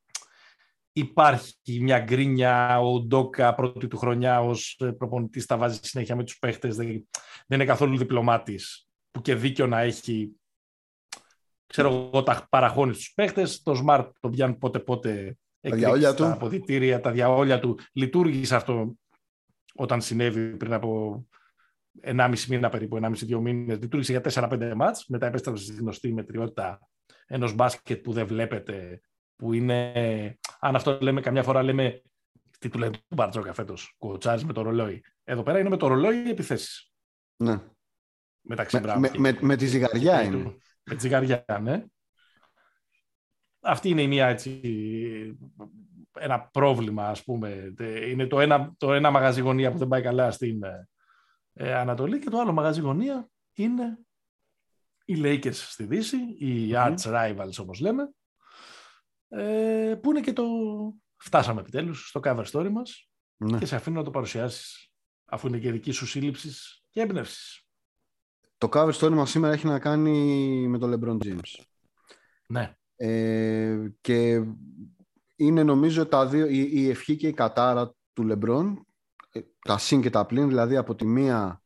υπάρχει μια γκρίνια ο Ουντόκα πρώτη του χρονιά ως προπονητής τα βάζει συνέχεια με τους παίχτες δεν, δεν είναι καθόλου διπλωμάτης που και δίκιο να έχει ξέρω εγώ τα παραχώνεις στους παίχτες. Το Smart το πιάνει πότε πότε διαόλια του. τα αποδητήρια, τα διαόλια του. Λειτουργήσε αυτό όταν συνέβη πριν από 1,5 μήνα περίπου, 1,5-2 μήνες, λειτουργήσε για 4-5 μάτς, μετά επέστρεψε στη γνωστή μετριότητα ενός μπάσκετ που δεν βλέπετε, που είναι, αν αυτό λέμε καμιά φορά λέμε, τι του λένε του Μπαρτζόκα φέτος, κουοτσάρεις με το ρολόι. Εδώ πέρα είναι με το ρολόι οι επιθέσεις. Ναι. Μεταξύ Με, Μπράουν με, και- με, με τη ζυγαριά και είναι. του- Με τη ζυγαριά, ναι. Αυτή είναι η μία έτσι, ένα πρόβλημα, ας πούμε. Ε, Είναι το ένα, το ένα μαγαζί γωνία που δεν πάει καλά στην ε, ε, Ανατολή και το άλλο μαγαζί γωνία είναι οι Lakers στη Δύση, οι arch rivals όπως λέμε, ε, που είναι και το... Φτάσαμε επιτέλους στο cover story μας Ναι. και σε αφήνω να το παρουσιάσεις αφού είναι και δική σου σύλληψης και έμπνευσης. Το cover story μας σήμερα έχει να κάνει με τον LeBron James. Ναι. Ε, και είναι νομίζω τα δύο, η, η ευχή και η κατάρα του LeBron, ε, τα συν και τα πλήν, δηλαδή από τη μία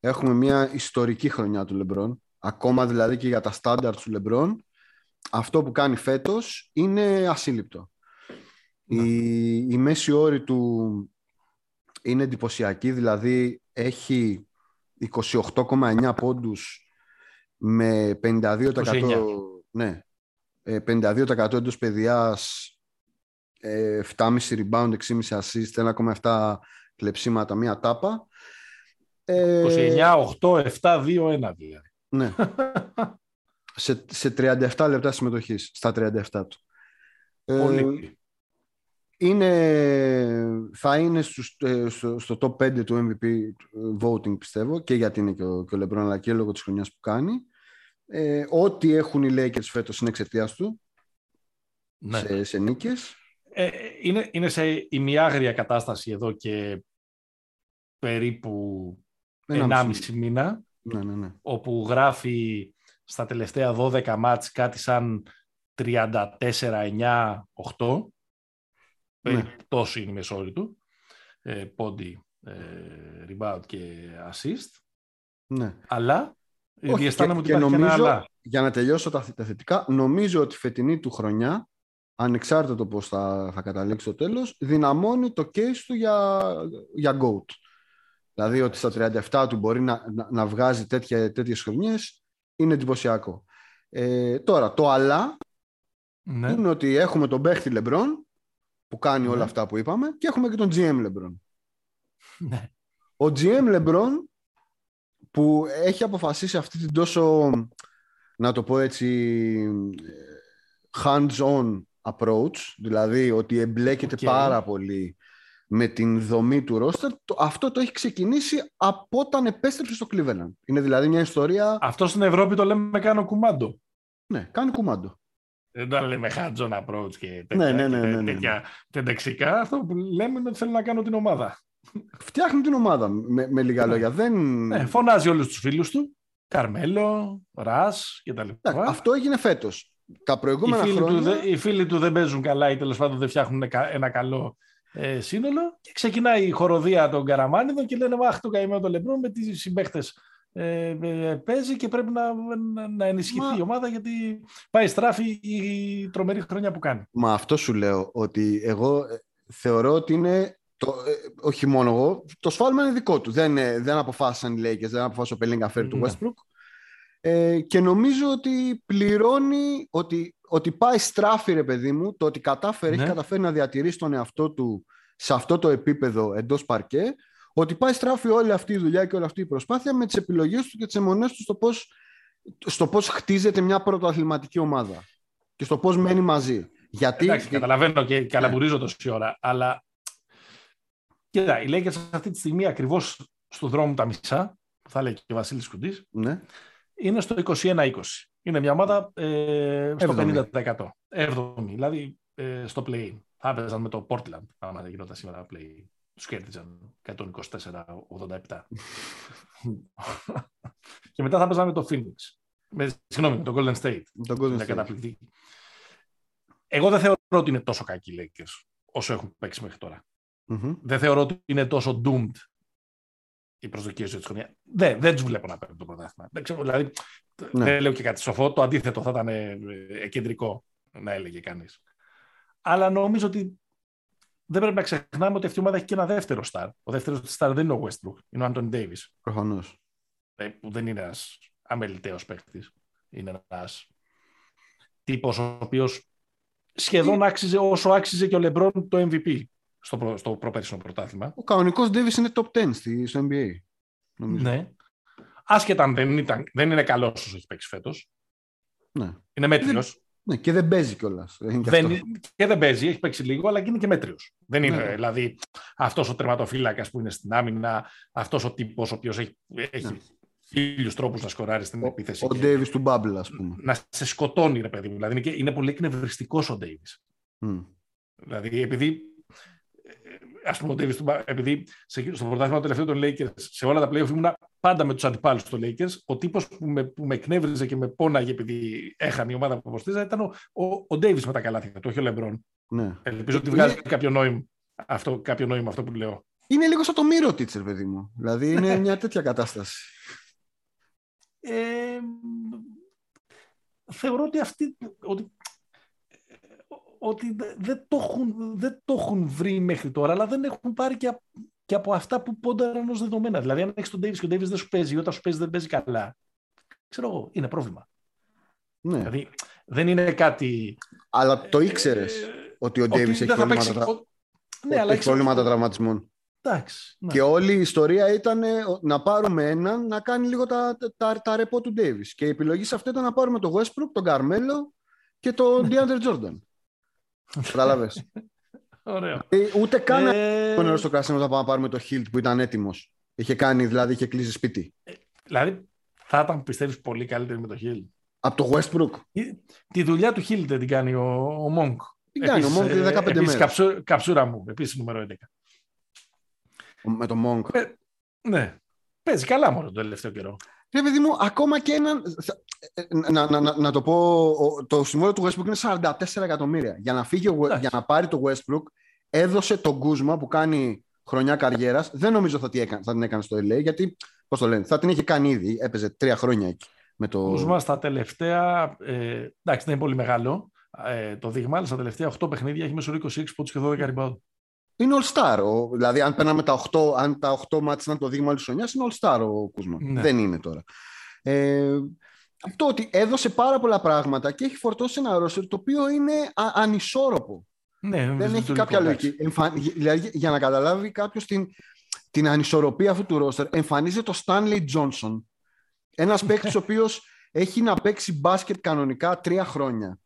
έχουμε μια ιστορική χρονιά του LeBron, ακόμα δηλαδή και για τα στάνταρ του LeBron, αυτό που κάνει φέτος είναι ασύλληπτο. Ναι. Η, η μέση όρη του είναι εντυπωσιακή, δηλαδή έχει 28,9 πόντους με 52% 29. ναι, ε, 52% εντός παιδιάς, ε, 7,5 rebound, 6,5 assist, 1,7 κλεψίματα, μία τάπα. Ε, 29, 8, 7, 2, 1 δηλαδή. ναι. σε, σε 37 λεπτά συμμετοχής, στα 37 του. Ε, Πολύ. είναι, θα είναι στους, ε, στο, στο top 5 του MVP voting πιστεύω και γιατί είναι και ο, και ο LeBron αλλά και λόγω της χρονιάς που κάνει. Ε, ό,τι έχουν οι Lakers φέτος είναι εξαιτίας του Ναι. σε, σε νίκες. Ε, είναι, είναι σε ημιάγρια κατάσταση εδώ και περίπου Ένα 1,5 μισή. μήνα, Ναι, ναι, ναι. όπου γράφει στα τελευταία 12 μάτς κάτι σαν 34-9-8. Ναι. Ε, Τόσο είναι η μεσόρη του. Ε, πόντι, ε, rebound και assist. ναι. Αλλά Όχι, διαισθάνομαι και- ότι και υπάρχει και ένα νομίζω- αλλά. Για να τελειώσω τα, τα θετικά, νομίζω ότι η φετινή του χρονιά ανεξάρτητα το πώς θα, θα καταλήξει το τέλος, δυναμώνει το case του για, για GOAT. Δηλαδή ότι στα 37 του μπορεί να, να, βγάζει τέτοια, τέτοιες χρονιές είναι εντυπωσιακό. Ε, τώρα, το αλλά ναι. είναι ότι έχουμε τον παίχτη Λεμπρόν που κάνει όλα ναι. αυτά που είπαμε και έχουμε και τον GM Λεμπρόν. Ναι. Ο GM Λεμπρόν που έχει αποφασίσει αυτή την τόσο, να το πω έτσι, hands-on approach, δηλαδή ότι εμπλέκεται πάρα πολύ με την δομή του ρόστερ, αυτό το έχει ξεκινήσει από όταν επέστρεψε στο Cleveland. Είναι δηλαδή μια ιστορία... Αυτό στην Ευρώπη το λέμε κάνω κουμάντο. Ναι, κάνει κουμάντο. Δεν το λέμε hands-on approach και τέτοια, ναι, ναι, ναι, τέτοια τεντεξικά. Αυτό που λέμε είναι ότι θέλω να κάνω την ομάδα. Φτιάχνει την ομάδα με, με λίγα λόγια. Δεν... Ναι, φωνάζει όλους τους φίλους του. Καρμέλο, Ρας κτλ. Αυτό έγινε φέτος τα προηγούμενα οι φίλοι, χρόνια... του, οι φίλοι του δεν παίζουν καλά ή τέλος πάντων δεν φτιάχνουν ένα καλό ε, σύνολο και ξεκινάει η χοροδία των Καραμάνιδων και λένε Αχ, το καημένο το Λεμπρόν με τις συμπαίχτες ε, ε, παίζει και πρέπει να, να, ενισχυθεί η ομάδα γιατί πάει στράφη η τρομερή χρονιά που κάνει. Μα αυτό σου λέω ότι εγώ ε, θεωρώ ότι είναι το, ε, όχι μόνο εγώ, το σφάλμα είναι δικό του. Δεν, δεν αποφάσισαν οι Lakers, δεν αποφάσισε ο Πελίνγκα φέρει του ναι. Westbrook. Ε, και νομίζω ότι πληρώνει, ότι, ότι πάει στράφη ρε παιδί μου, το ότι κατάφερε, έχει ναι. καταφέρει να διατηρήσει τον εαυτό του σε αυτό το επίπεδο εντός παρκέ, ότι πάει στράφη όλη αυτή η δουλειά και όλη αυτή η προσπάθεια με τις επιλογές του και τις αιμονές του στο πώς, στο πώς χτίζεται μια πρωτοαθληματική ομάδα και στο πώς μένει μαζί. Γιατί... Εντάξει, καταλαβαίνω και καλαμπουρίζω ναι. τόση ώρα, αλλά κοίτα, οι Lakers αυτή τη στιγμή ακριβώς στο δρόμο τα μισά, θα λέει και ο Βασίλης Κουντής, ναι είναι στο 21-20. Είναι μια ομάδα ε, στο 50%. 7 δηλαδή ε, στο play. Θα έπαιζαν με το Portland, άμα δεν γινόταν σήμερα play. Τους κέρδιζαν 124-87. και μετά θα έπαιζαν με το Phoenix. Με, συγγνώμη, με το Golden State. Το Golden State. Εγώ δεν θεωρώ ότι είναι τόσο κακοί οι Lakers όσο έχουν παίξει μέχρι τώρα. Mm-hmm. Δεν θεωρώ ότι είναι τόσο doomed οι προσδοκίες τη χρονιά. Δεν, δεν τους βλέπω να παίρνουν το πρωτάθλημα. Δεν ξέρω, δηλαδή, ναι. δεν λέω και κάτι σοφό. Το αντίθετο θα ήταν ε, κεντρικό, να έλεγε κανείς. Αλλά νομίζω ότι δεν πρέπει να ξεχνάμε ότι αυτή η ομάδα έχει και ένα δεύτερο στάρ. Ο δεύτερος στάρ δεν είναι ο Westbrook, είναι ο Άντων Ντέιβι. Προφανώς. Ε, που δεν είναι ένας αμεληταίος παίκτης. Είναι ένας τύπος ο οποίος σχεδόν άξιζε όσο άξιζε και ο Λεμπρόν το MVP στο, προ, στο προπέρσινο πρωτάθλημα. Ο κανονικός Davis είναι top 10 στο NBA. Νομίζω. Ναι. Άσχετα αν δεν, ήταν, δεν είναι καλός όσο έχει παίξει φέτος. Ναι. Είναι μέτριος. Ναι, και δεν παίζει κιόλας. Και, και δεν παίζει, έχει παίξει λίγο, αλλά και είναι και μέτριος. Δεν είναι ναι. δηλαδή αυτός ο τερματοφύλακας που είναι στην άμυνα, αυτός ο τύπος ο οποίος έχει, έχει ναι. χίλιους τρόπους να σκοράρει στην επίθεση. Ο Ντέιβι του Μπάμπλ, ας πούμε. Να σε σκοτώνει, ρε παιδί μου. Δηλαδή είναι, είναι πολύ εκνευριστικός ο Ντέιβι. Mm. Δηλαδή, επειδή ας πούμε, ο επειδή στο πρωτάθλημα τελευταίο των Lakers, σε όλα τα playoff ήμουν πάντα με τους αντιπάλους των Lakers. Ο τύπος που με, που με εκνεύριζε και με πόναγε επειδή έχανε η ομάδα που αποστήριζα ήταν ο, ο, ο Davis με τα καλάθια του, όχι ο Λεμπρόν. Ναι. Ελπίζω ότι βγάζει κάποιο νόημα αυτό, κάποιο νόημα αυτό που λέω. Είναι λίγο σαν το Μύρο Τίτσερ, παιδί μου. Δηλαδή είναι μια τέτοια κατάσταση. Ε, θεωρώ ότι αυτή, ότι ότι δεν το, έχουν, δεν το έχουν βρει μέχρι τώρα, αλλά δεν έχουν πάρει και, και από αυτά που πόνταραν ως δεδομένα. Δηλαδή, αν έχεις τον Ντέιβι και ο Ντέιβι δεν σου παίζει, ή όταν σου παίζει δεν παίζει καλά, ξέρω εγώ, είναι πρόβλημα. Ναι. Δηλαδή, δεν είναι κάτι. Αλλά το ήξερες ε, ότι ο Ντέιβι έχει προβλήματα, τρα... ναι, αλλά έχει προβλήματα τραυματισμών. Εντάξει, ναι. Και όλη η ιστορία ήταν να πάρουμε έναν να κάνει λίγο τα, τα, τα, ρεπό του Ντέιβι. Και η επιλογή σε αυτό ήταν να πάρουμε τον Westbrook, τον Καρμέλο και τον DeAndre Jordan. Κατάλαβες. Ωραίο. Ε, ούτε καν ε... νερό στο κρασί να πάμε να πάρουμε το Hilt που ήταν έτοιμος. Είχε κάνει, δηλαδή, είχε κλείσει σπίτι. Ε, δηλαδή, θα ήταν, πιστεύεις, πολύ καλύτερη με το Hilt. Από το Westbrook. Τη, δουλειά του Hilt δεν την κάνει ο, ο Monk. Την κάνει ο Monk, είναι 15 μέρες. Καψού, καψούρα μου, επίσης νούμερο 11. Με το Monk. Ε, ναι. Παίζει καλά μόνο το τελευταίο καιρό. Ρε παιδί μου, ακόμα και έναν. Να, να, να, να το πω, το συμβόλαιο του Westbrook είναι 44 εκατομμύρια. Για να, φύγει, για να πάρει το Westbrook, έδωσε τον Κούσμα που κάνει χρονιά καριέρας. Δεν νομίζω θα, θα την έκανε στο LA, γιατί πώς το λένε, θα την είχε κάνει ήδη. Έπαιζε τρία χρόνια εκεί. Με το... Κούσμα στα τελευταία. Ε, εντάξει, δεν είναι πολύ μεγάλο, ε, το δείγμα, αλλά στα τελευταία 8 παιχνίδια έχει μέσω 26 πόντους και 12 rebound. Είναι all-star. Ο, δηλαδή, αν παίρναμε τα 8, αν τα 8 μάτς ήταν το δείγμα της χρονιάς, είναι all-star ο Κούσμα. Ναι. Δεν είναι τώρα. Ε, αυτό ότι έδωσε πάρα πολλά πράγματα και έχει φορτώσει ένα ρόστερ το οποίο είναι α, ανισόρροπο. Ναι, Δεν έχει λειτουργικό, κάποια εντάξει. λογική. Εμφα... Δηλαδή, για να καταλάβει κάποιος την, την ανισορροπία αυτού του ρόστερ, εμφανίζεται το Stanley Johnson. Ένας παίκτης ο οποίος έχει να παίξει μπάσκετ κανονικά τρία χρόνια.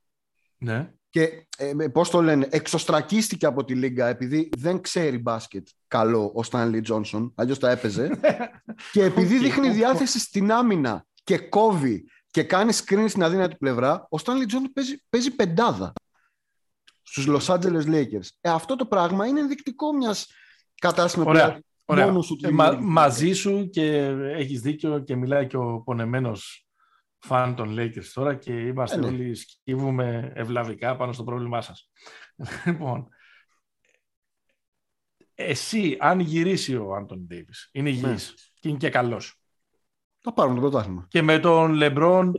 Ναι. Και ε, πώς το λένε, εξωστρακίστηκε από τη Λίγκα επειδή δεν ξέρει μπάσκετ καλό ο Stanley Johnson, αλλιώς τα έπαιζε. και επειδή Οκ. δείχνει διάθεση στην άμυνα και κόβει και κάνει screen στην αδύνατη πλευρά, ο Stanley Johnson παίζει, παίζει πεντάδα στους Los Angeles Lakers. Ε, αυτό το πράγμα είναι ενδεικτικό μιας κατάστασης με Ωραία. οποία Ωραία. μόνος σου τη Ε, μα- δημιουργεί. μαζί σου και έχεις δίκιο και μιλάει και ο πονεμένος φαν των Lakers τώρα και είμαστε Ε, ναι. όλοι σκύβουμε ευλαβικά πάνω στο πρόβλημά σας. λοιπόν, εσύ αν γυρίσει ο Άντονι Ντέιβις, είναι Ναι. υγιής και είναι και καλός Θα πάρουμε το πρωτάθλημα. και με τον Λεμπρόν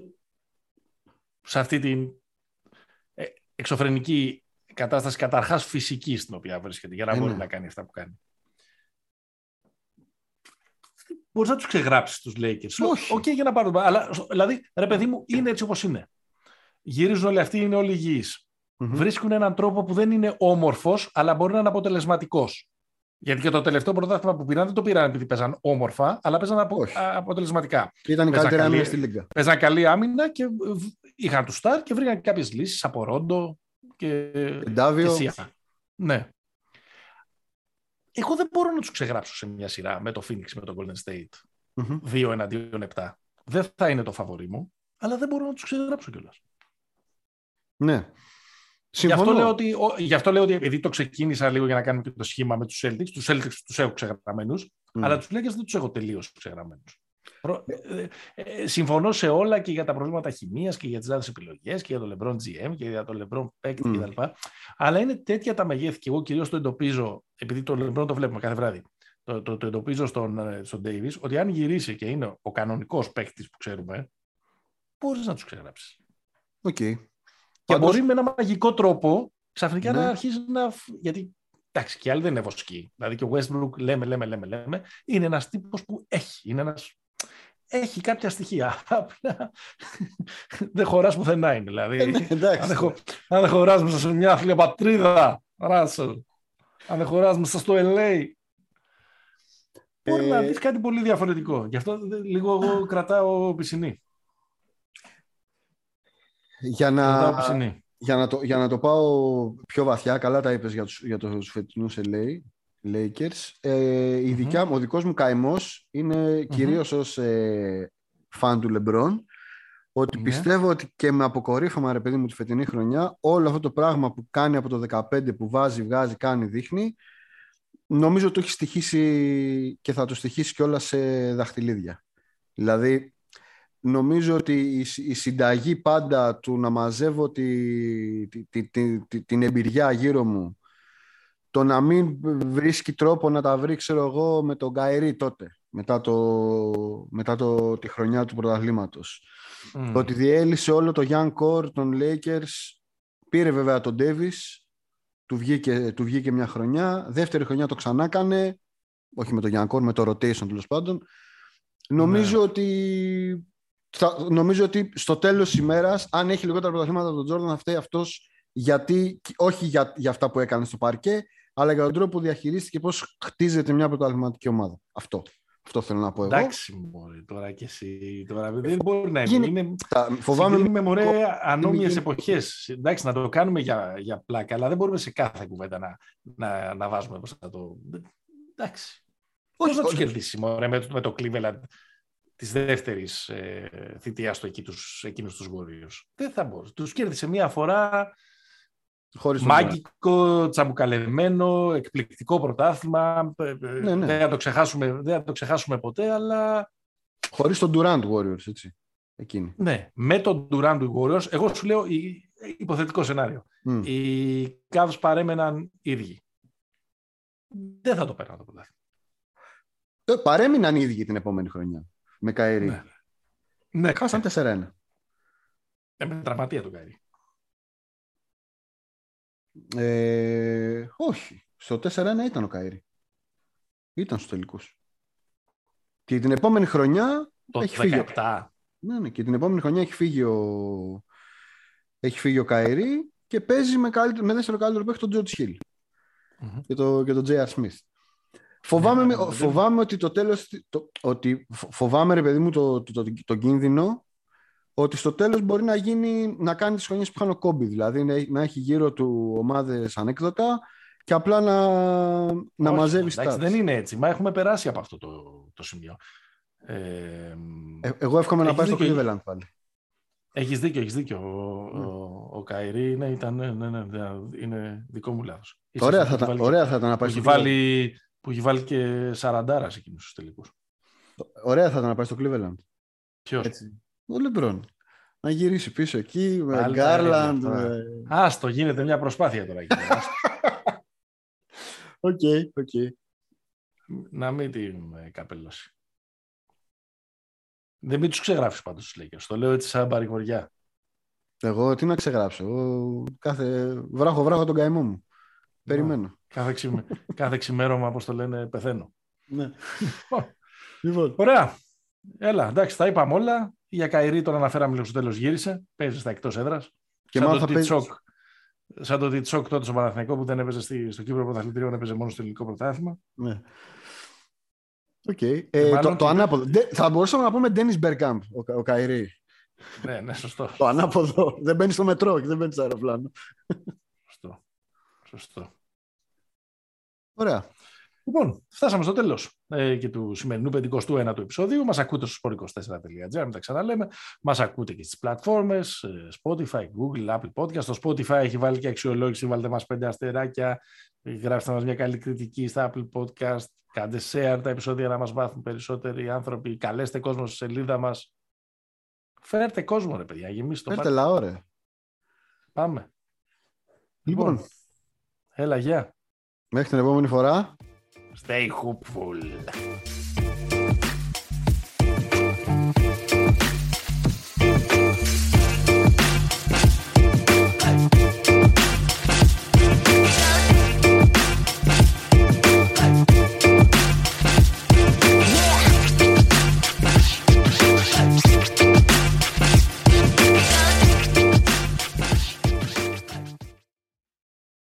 σε αυτή την ε, εξωφρενική κατάσταση καταρχάς φυσική στην οποία βρίσκεται για να Ε, μπορεί ναι. να κάνει αυτά που κάνει. Μπορείς να τους ξεγράψεις τους Lakers. Όχι. Οκ, για να πάρουν. Αλλά, δηλαδή, ρε παιδί μου, είναι έτσι όπως είναι. Γυρίζουν όλοι αυτοί, είναι όλοι υγιείς. Μμμ. Βρίσκουν έναν τρόπο που δεν είναι όμορφος, αλλά μπορεί να είναι αποτελεσματικός. Γιατί και το τελευταίο πρωτάθλημα που πήραν δεν το πήραν επειδή παίζαν όμορφα, αλλά παίζαν απο- Όχι. α- αποτελεσματικά. Ήταν η Παίζα καλύτερη καλή- άμυνα στη Λίγκα. Παίζαν καλή άμυνα και β- είχαν τους στάρ και βρήκαν κάποιες λύσεις από Ρόντο και, και Ντάβιο. Σία. Ναι. Εγώ δεν μπορώ να τους ξεγράψω σε μια σειρά με το Phoenix με το Golden State. Μμμ. 2 εναντίον 7. Δεν θα είναι το φαβορή μου, αλλά δεν μπορώ να τους ξεγράψω κιόλας. Ναι. Γι' αυτό, Συμφωνώ. λέω ότι, ο- γι' αυτό λέω ότι επειδή το ξεκίνησα λίγο για να κάνουμε και το σχήμα με τους Celtics, τους Celtics τους έχω ξεγραμμένους, Μμ. αλλά τους Lakers δεν τους έχω τελείως ξεγραμμένους. Ε, ε, συμφωνώ σε όλα και για τα προβλήματα χημίας και για τις λάθος επιλογές και για το LeBron GM και για το LeBron παίκτη Μμ. κτλ. Αλλά είναι τέτοια τα μεγέθη και εγώ κυρίως το εντοπίζω, επειδή το LeBron το βλέπουμε κάθε βράδυ, το, το, το εντοπίζω στον, ε, στον Davis, ότι αν γυρίσει και είναι ο κανονικός παίκτης που ξέρουμε, μπορείς να τους ξεγράψεις. Οκ. Και Πάντως- μπορεί με ένα μαγικό τρόπο ξαφνικά Ναι. να αρχίσει να. φ- Γιατί εντάξει, και άλλοι δεν είναι βοσκοί. Δηλαδή και ο Westbrook λέμε, λέμε, λέμε, λέμε. Είναι ένας τύπος που έχει. Είναι ένας... Έχει κάποια στοιχεία. Απλά δεν χωράς πουθενά είναι. Δηλαδή, Ε, ναι, αν, εντάξει. δεν χω... αν δεν χωράς μέσα σε μια άθλια πατρίδα, Ράσελ, αν δεν χωράς μέσα στο LA, μπορεί Ε, να δεις κάτι πολύ διαφορετικό. Γι' αυτό δε- λίγο εγώ κρατάω πισινή. Για Κρατάω να, πισινή. για, να το, για να το πάω πιο βαθιά, καλά τα είπες για τους, για τους φετινούς LA, Lakers. Ε, η Μμμ. δικιά μου, ο δικός μου καημός είναι κυρίως ως ε, φαν του LeBron, ότι Ναι. πιστεύω ότι και με αποκορύφωμα ρε παιδί μου τη φετινή χρονιά, όλο αυτό το πράγμα που κάνει από το 15, που βάζει, βγάζει, κάνει, δείχνει, νομίζω ότι το έχει στοιχήσει και θα το στοιχήσει κιόλας σε δαχτυλίδια. Δηλαδή, νομίζω ότι η, συ- η συνταγή πάντα του να μαζεύω τη, τη, τη, τη- τη- την εμπειριά γύρω μου, το να μην βρίσκει τρόπο να τα βρει, ξέρω εγώ, με τον Καϊρή τότε, μετά, το, μετά το, τη χρονιά του πρωταθλήματος. Μμ. Το ότι διέλυσε όλο το young core των Lakers, πήρε βέβαια τον Davis, του βγήκε, του βγήκε μια χρονιά, δεύτερη χρονιά το ξανά έκανε, όχι με το young core, με το rotation τέλος πάντων. Νομίζω Ναι. ότι θα- νομίζω ότι στο τέλος της ημέρας, αν έχει λιγότερα πρωταθλήματα από τον Jordan, θα φταίει αυτός γιατί, όχι για, για αυτά που έκανε στο παρκέ, αλλά για τον τρόπο που διαχειρίστηκε πώς χτίζεται μια πρωταθληματική ομάδα. Αυτό. Αυτό θέλω να πω εγώ. Εντάξει, μωρέ, τώρα και εσύ. Τώρα, δεν μπορεί να Γίνει- είναι. είναι Τα- Φοβάμαι συγκρίνουμε, μωρέ, ανώμοιες γίνει- εποχές. Εντάξει, να το κάνουμε για, για πλάκα, αλλά δεν μπορούμε σε κάθε κουβέντα να, να, να βάζουμε πώς θα το... Εντάξει. Πώς Όχι, να τους όχι. κερδίσει, μωρέ, με, το- με το Cleveland της δεύτερης ε, θητείας του εκεί τους, εκείνους τους Warriors. Δεν θα μπορούσε. Τους κέρδισε μία φορά χωρίς τον Durant. μάγικο, τσαμπουκαλεμένο, εκπληκτικό πρωτάθλημα. Ε, ε, Ναι, ναι. Δεν, θα το ξεχάσουμε, δεν θα το ξεχάσουμε ποτέ, αλλά Χωρίς τον Durant Warriors, έτσι. Εκείνη. Ναι, με τον Durant του Warriors, εγώ σου λέω η- υποθετικό σενάριο. Μμ. Οι Cavs παρέμεναν ίδιοι. Δεν θα το πέραν το πρωτάθλημα. Ε, Παρέμειναν οι ίδιοι την επόμενη χρονιά. Με Καερή. Ναι, Χάσαν 4-1. Ε, με τραυματία τον Καϊρή. Ε, όχι. Στο 4-1 ήταν ο Καΐρη. Ήταν στους τελικούς. Και την επόμενη χρονιά Το έχει φύγει. 17. Ναι, ναι, και την επόμενη χρονιά έχει φύγει ο, έχει φύγει ο Καΐρη και παίζει με, καλύτερο, με δεύτερο καλύτερο παίχτη τον George Hill Μμμ. και, το, και τον J.R. Smith. Φοβάμαι, Ναι, με- ναι, ναι. φοβάμαι ότι το τέλος, το, ότι φο- φοβάμαι ρε παιδί μου το, το, το, το κίνδυνο ότι στο τέλος μπορεί να γίνει, να κάνει τις χρονιές που είχαν ο Κόμπι, δηλαδή να, έχει- να έχει γύρω του ομάδες ανέκδοτα και απλά να, να Όχι, μαζεύει εντάξει, stats. Δεν είναι έτσι. Μα έχουμε περάσει από αυτό το, το σημείο. Ε, Ε, εγώ εύχομαι να Έχεις πάει στο δίκιο. Cleveland πάλι. Έχεις δίκιο, έχεις δίκιο. Ο, ο, ο Καϊρή ναι, ήταν, ναι, ναι, ναι, είναι δικό μου λάθος. Ίσως Ωραία που θα, έχει ήταν, βάλει- ωραία θα ήταν να που πάει έχει, στο Cleveland. βάλει, που έχει βάλει και σαραντάρα σε εκείνους τους τελικούς. Ωραία θα ήταν να πάει στο Cleveland. Ποιος; Έτσι. Ο Λεμπρόν. Να γυρίσει πίσω εκεί με Πάλι τα Γκάρλαντ. ίδια αυτά. με- Άστο, γίνεται μια προσπάθεια τώρα. εκεί πέρα. Άστο. Οκ, οκ. να μην την ε, καπελώσει. Δεν μην τους ξεγράφεις πάντως τους Lakers. Το λέω έτσι σαν παρηγοριά. Εγώ τι να ξεγράψω; Εγώ κάθε βράχο βράχο τον καημό μου. Περιμένω. Κάθε, ξυμε... κάθε ξημέρωμα, όπως το λένε, πεθαίνω. Ναι. λοιπόν, Ωραία. Έλα, εντάξει, τα είπαμε όλα. Για Κάιρι τον αναφέραμε λίγο στο τέλος γύρισε. Παίζει στα εκτός έδρας. και σαν, μάλλον το θα παίζει. Τιτσόκ, σαν το Τιτσόκ τότε στο Παναθηναϊκό που δεν έπαιζε στη, στο Κύπρο Πρωταθλητήριο, έπαιζε μόνο στο ελληνικό πρωτάθλημα. Ναι. Οκ. Ε, μάλλον το, το το- ανάποδο. Ντε- θα μπορούσαμε να πούμε Ντένις Μπερκάμπ, ο, Κα- ο Κάιρι. ναι, ναι, σωστό. Το ανάποδο. δεν μπαίνει στο μετρό και δεν μπαίνει στο αεροπλάνο. σωστό. σωστό. Ωραία. Λοιπόν, φτάσαμε στο τέλος ε, και του σημερινού 51ου επεισοδίου. Μας ακούτε στο sport24.gr, μην τα ξαναλέμε. Μας ακούτε και στις πλατφόρμες Spotify, Google, Apple Podcast. Το Spotify έχει βάλει και αξιολόγηση. Βάλτε μας πέντε αστεράκια. Γράψτε μας μια καλή κριτική στα Apple Podcast. Κάντε share τα επεισόδια να μας μάθουν περισσότεροι άνθρωποι. Καλέστε κόσμο στη σελίδα μας. Φέρτε κόσμο, ρε παιδιά, γεμίστε το Φέρτε πάρτι. λαό, ρε. Πάμε. Λοιπόν, Έλα, γεια. μέχρι την επόμενη φορά. Stay hopeful.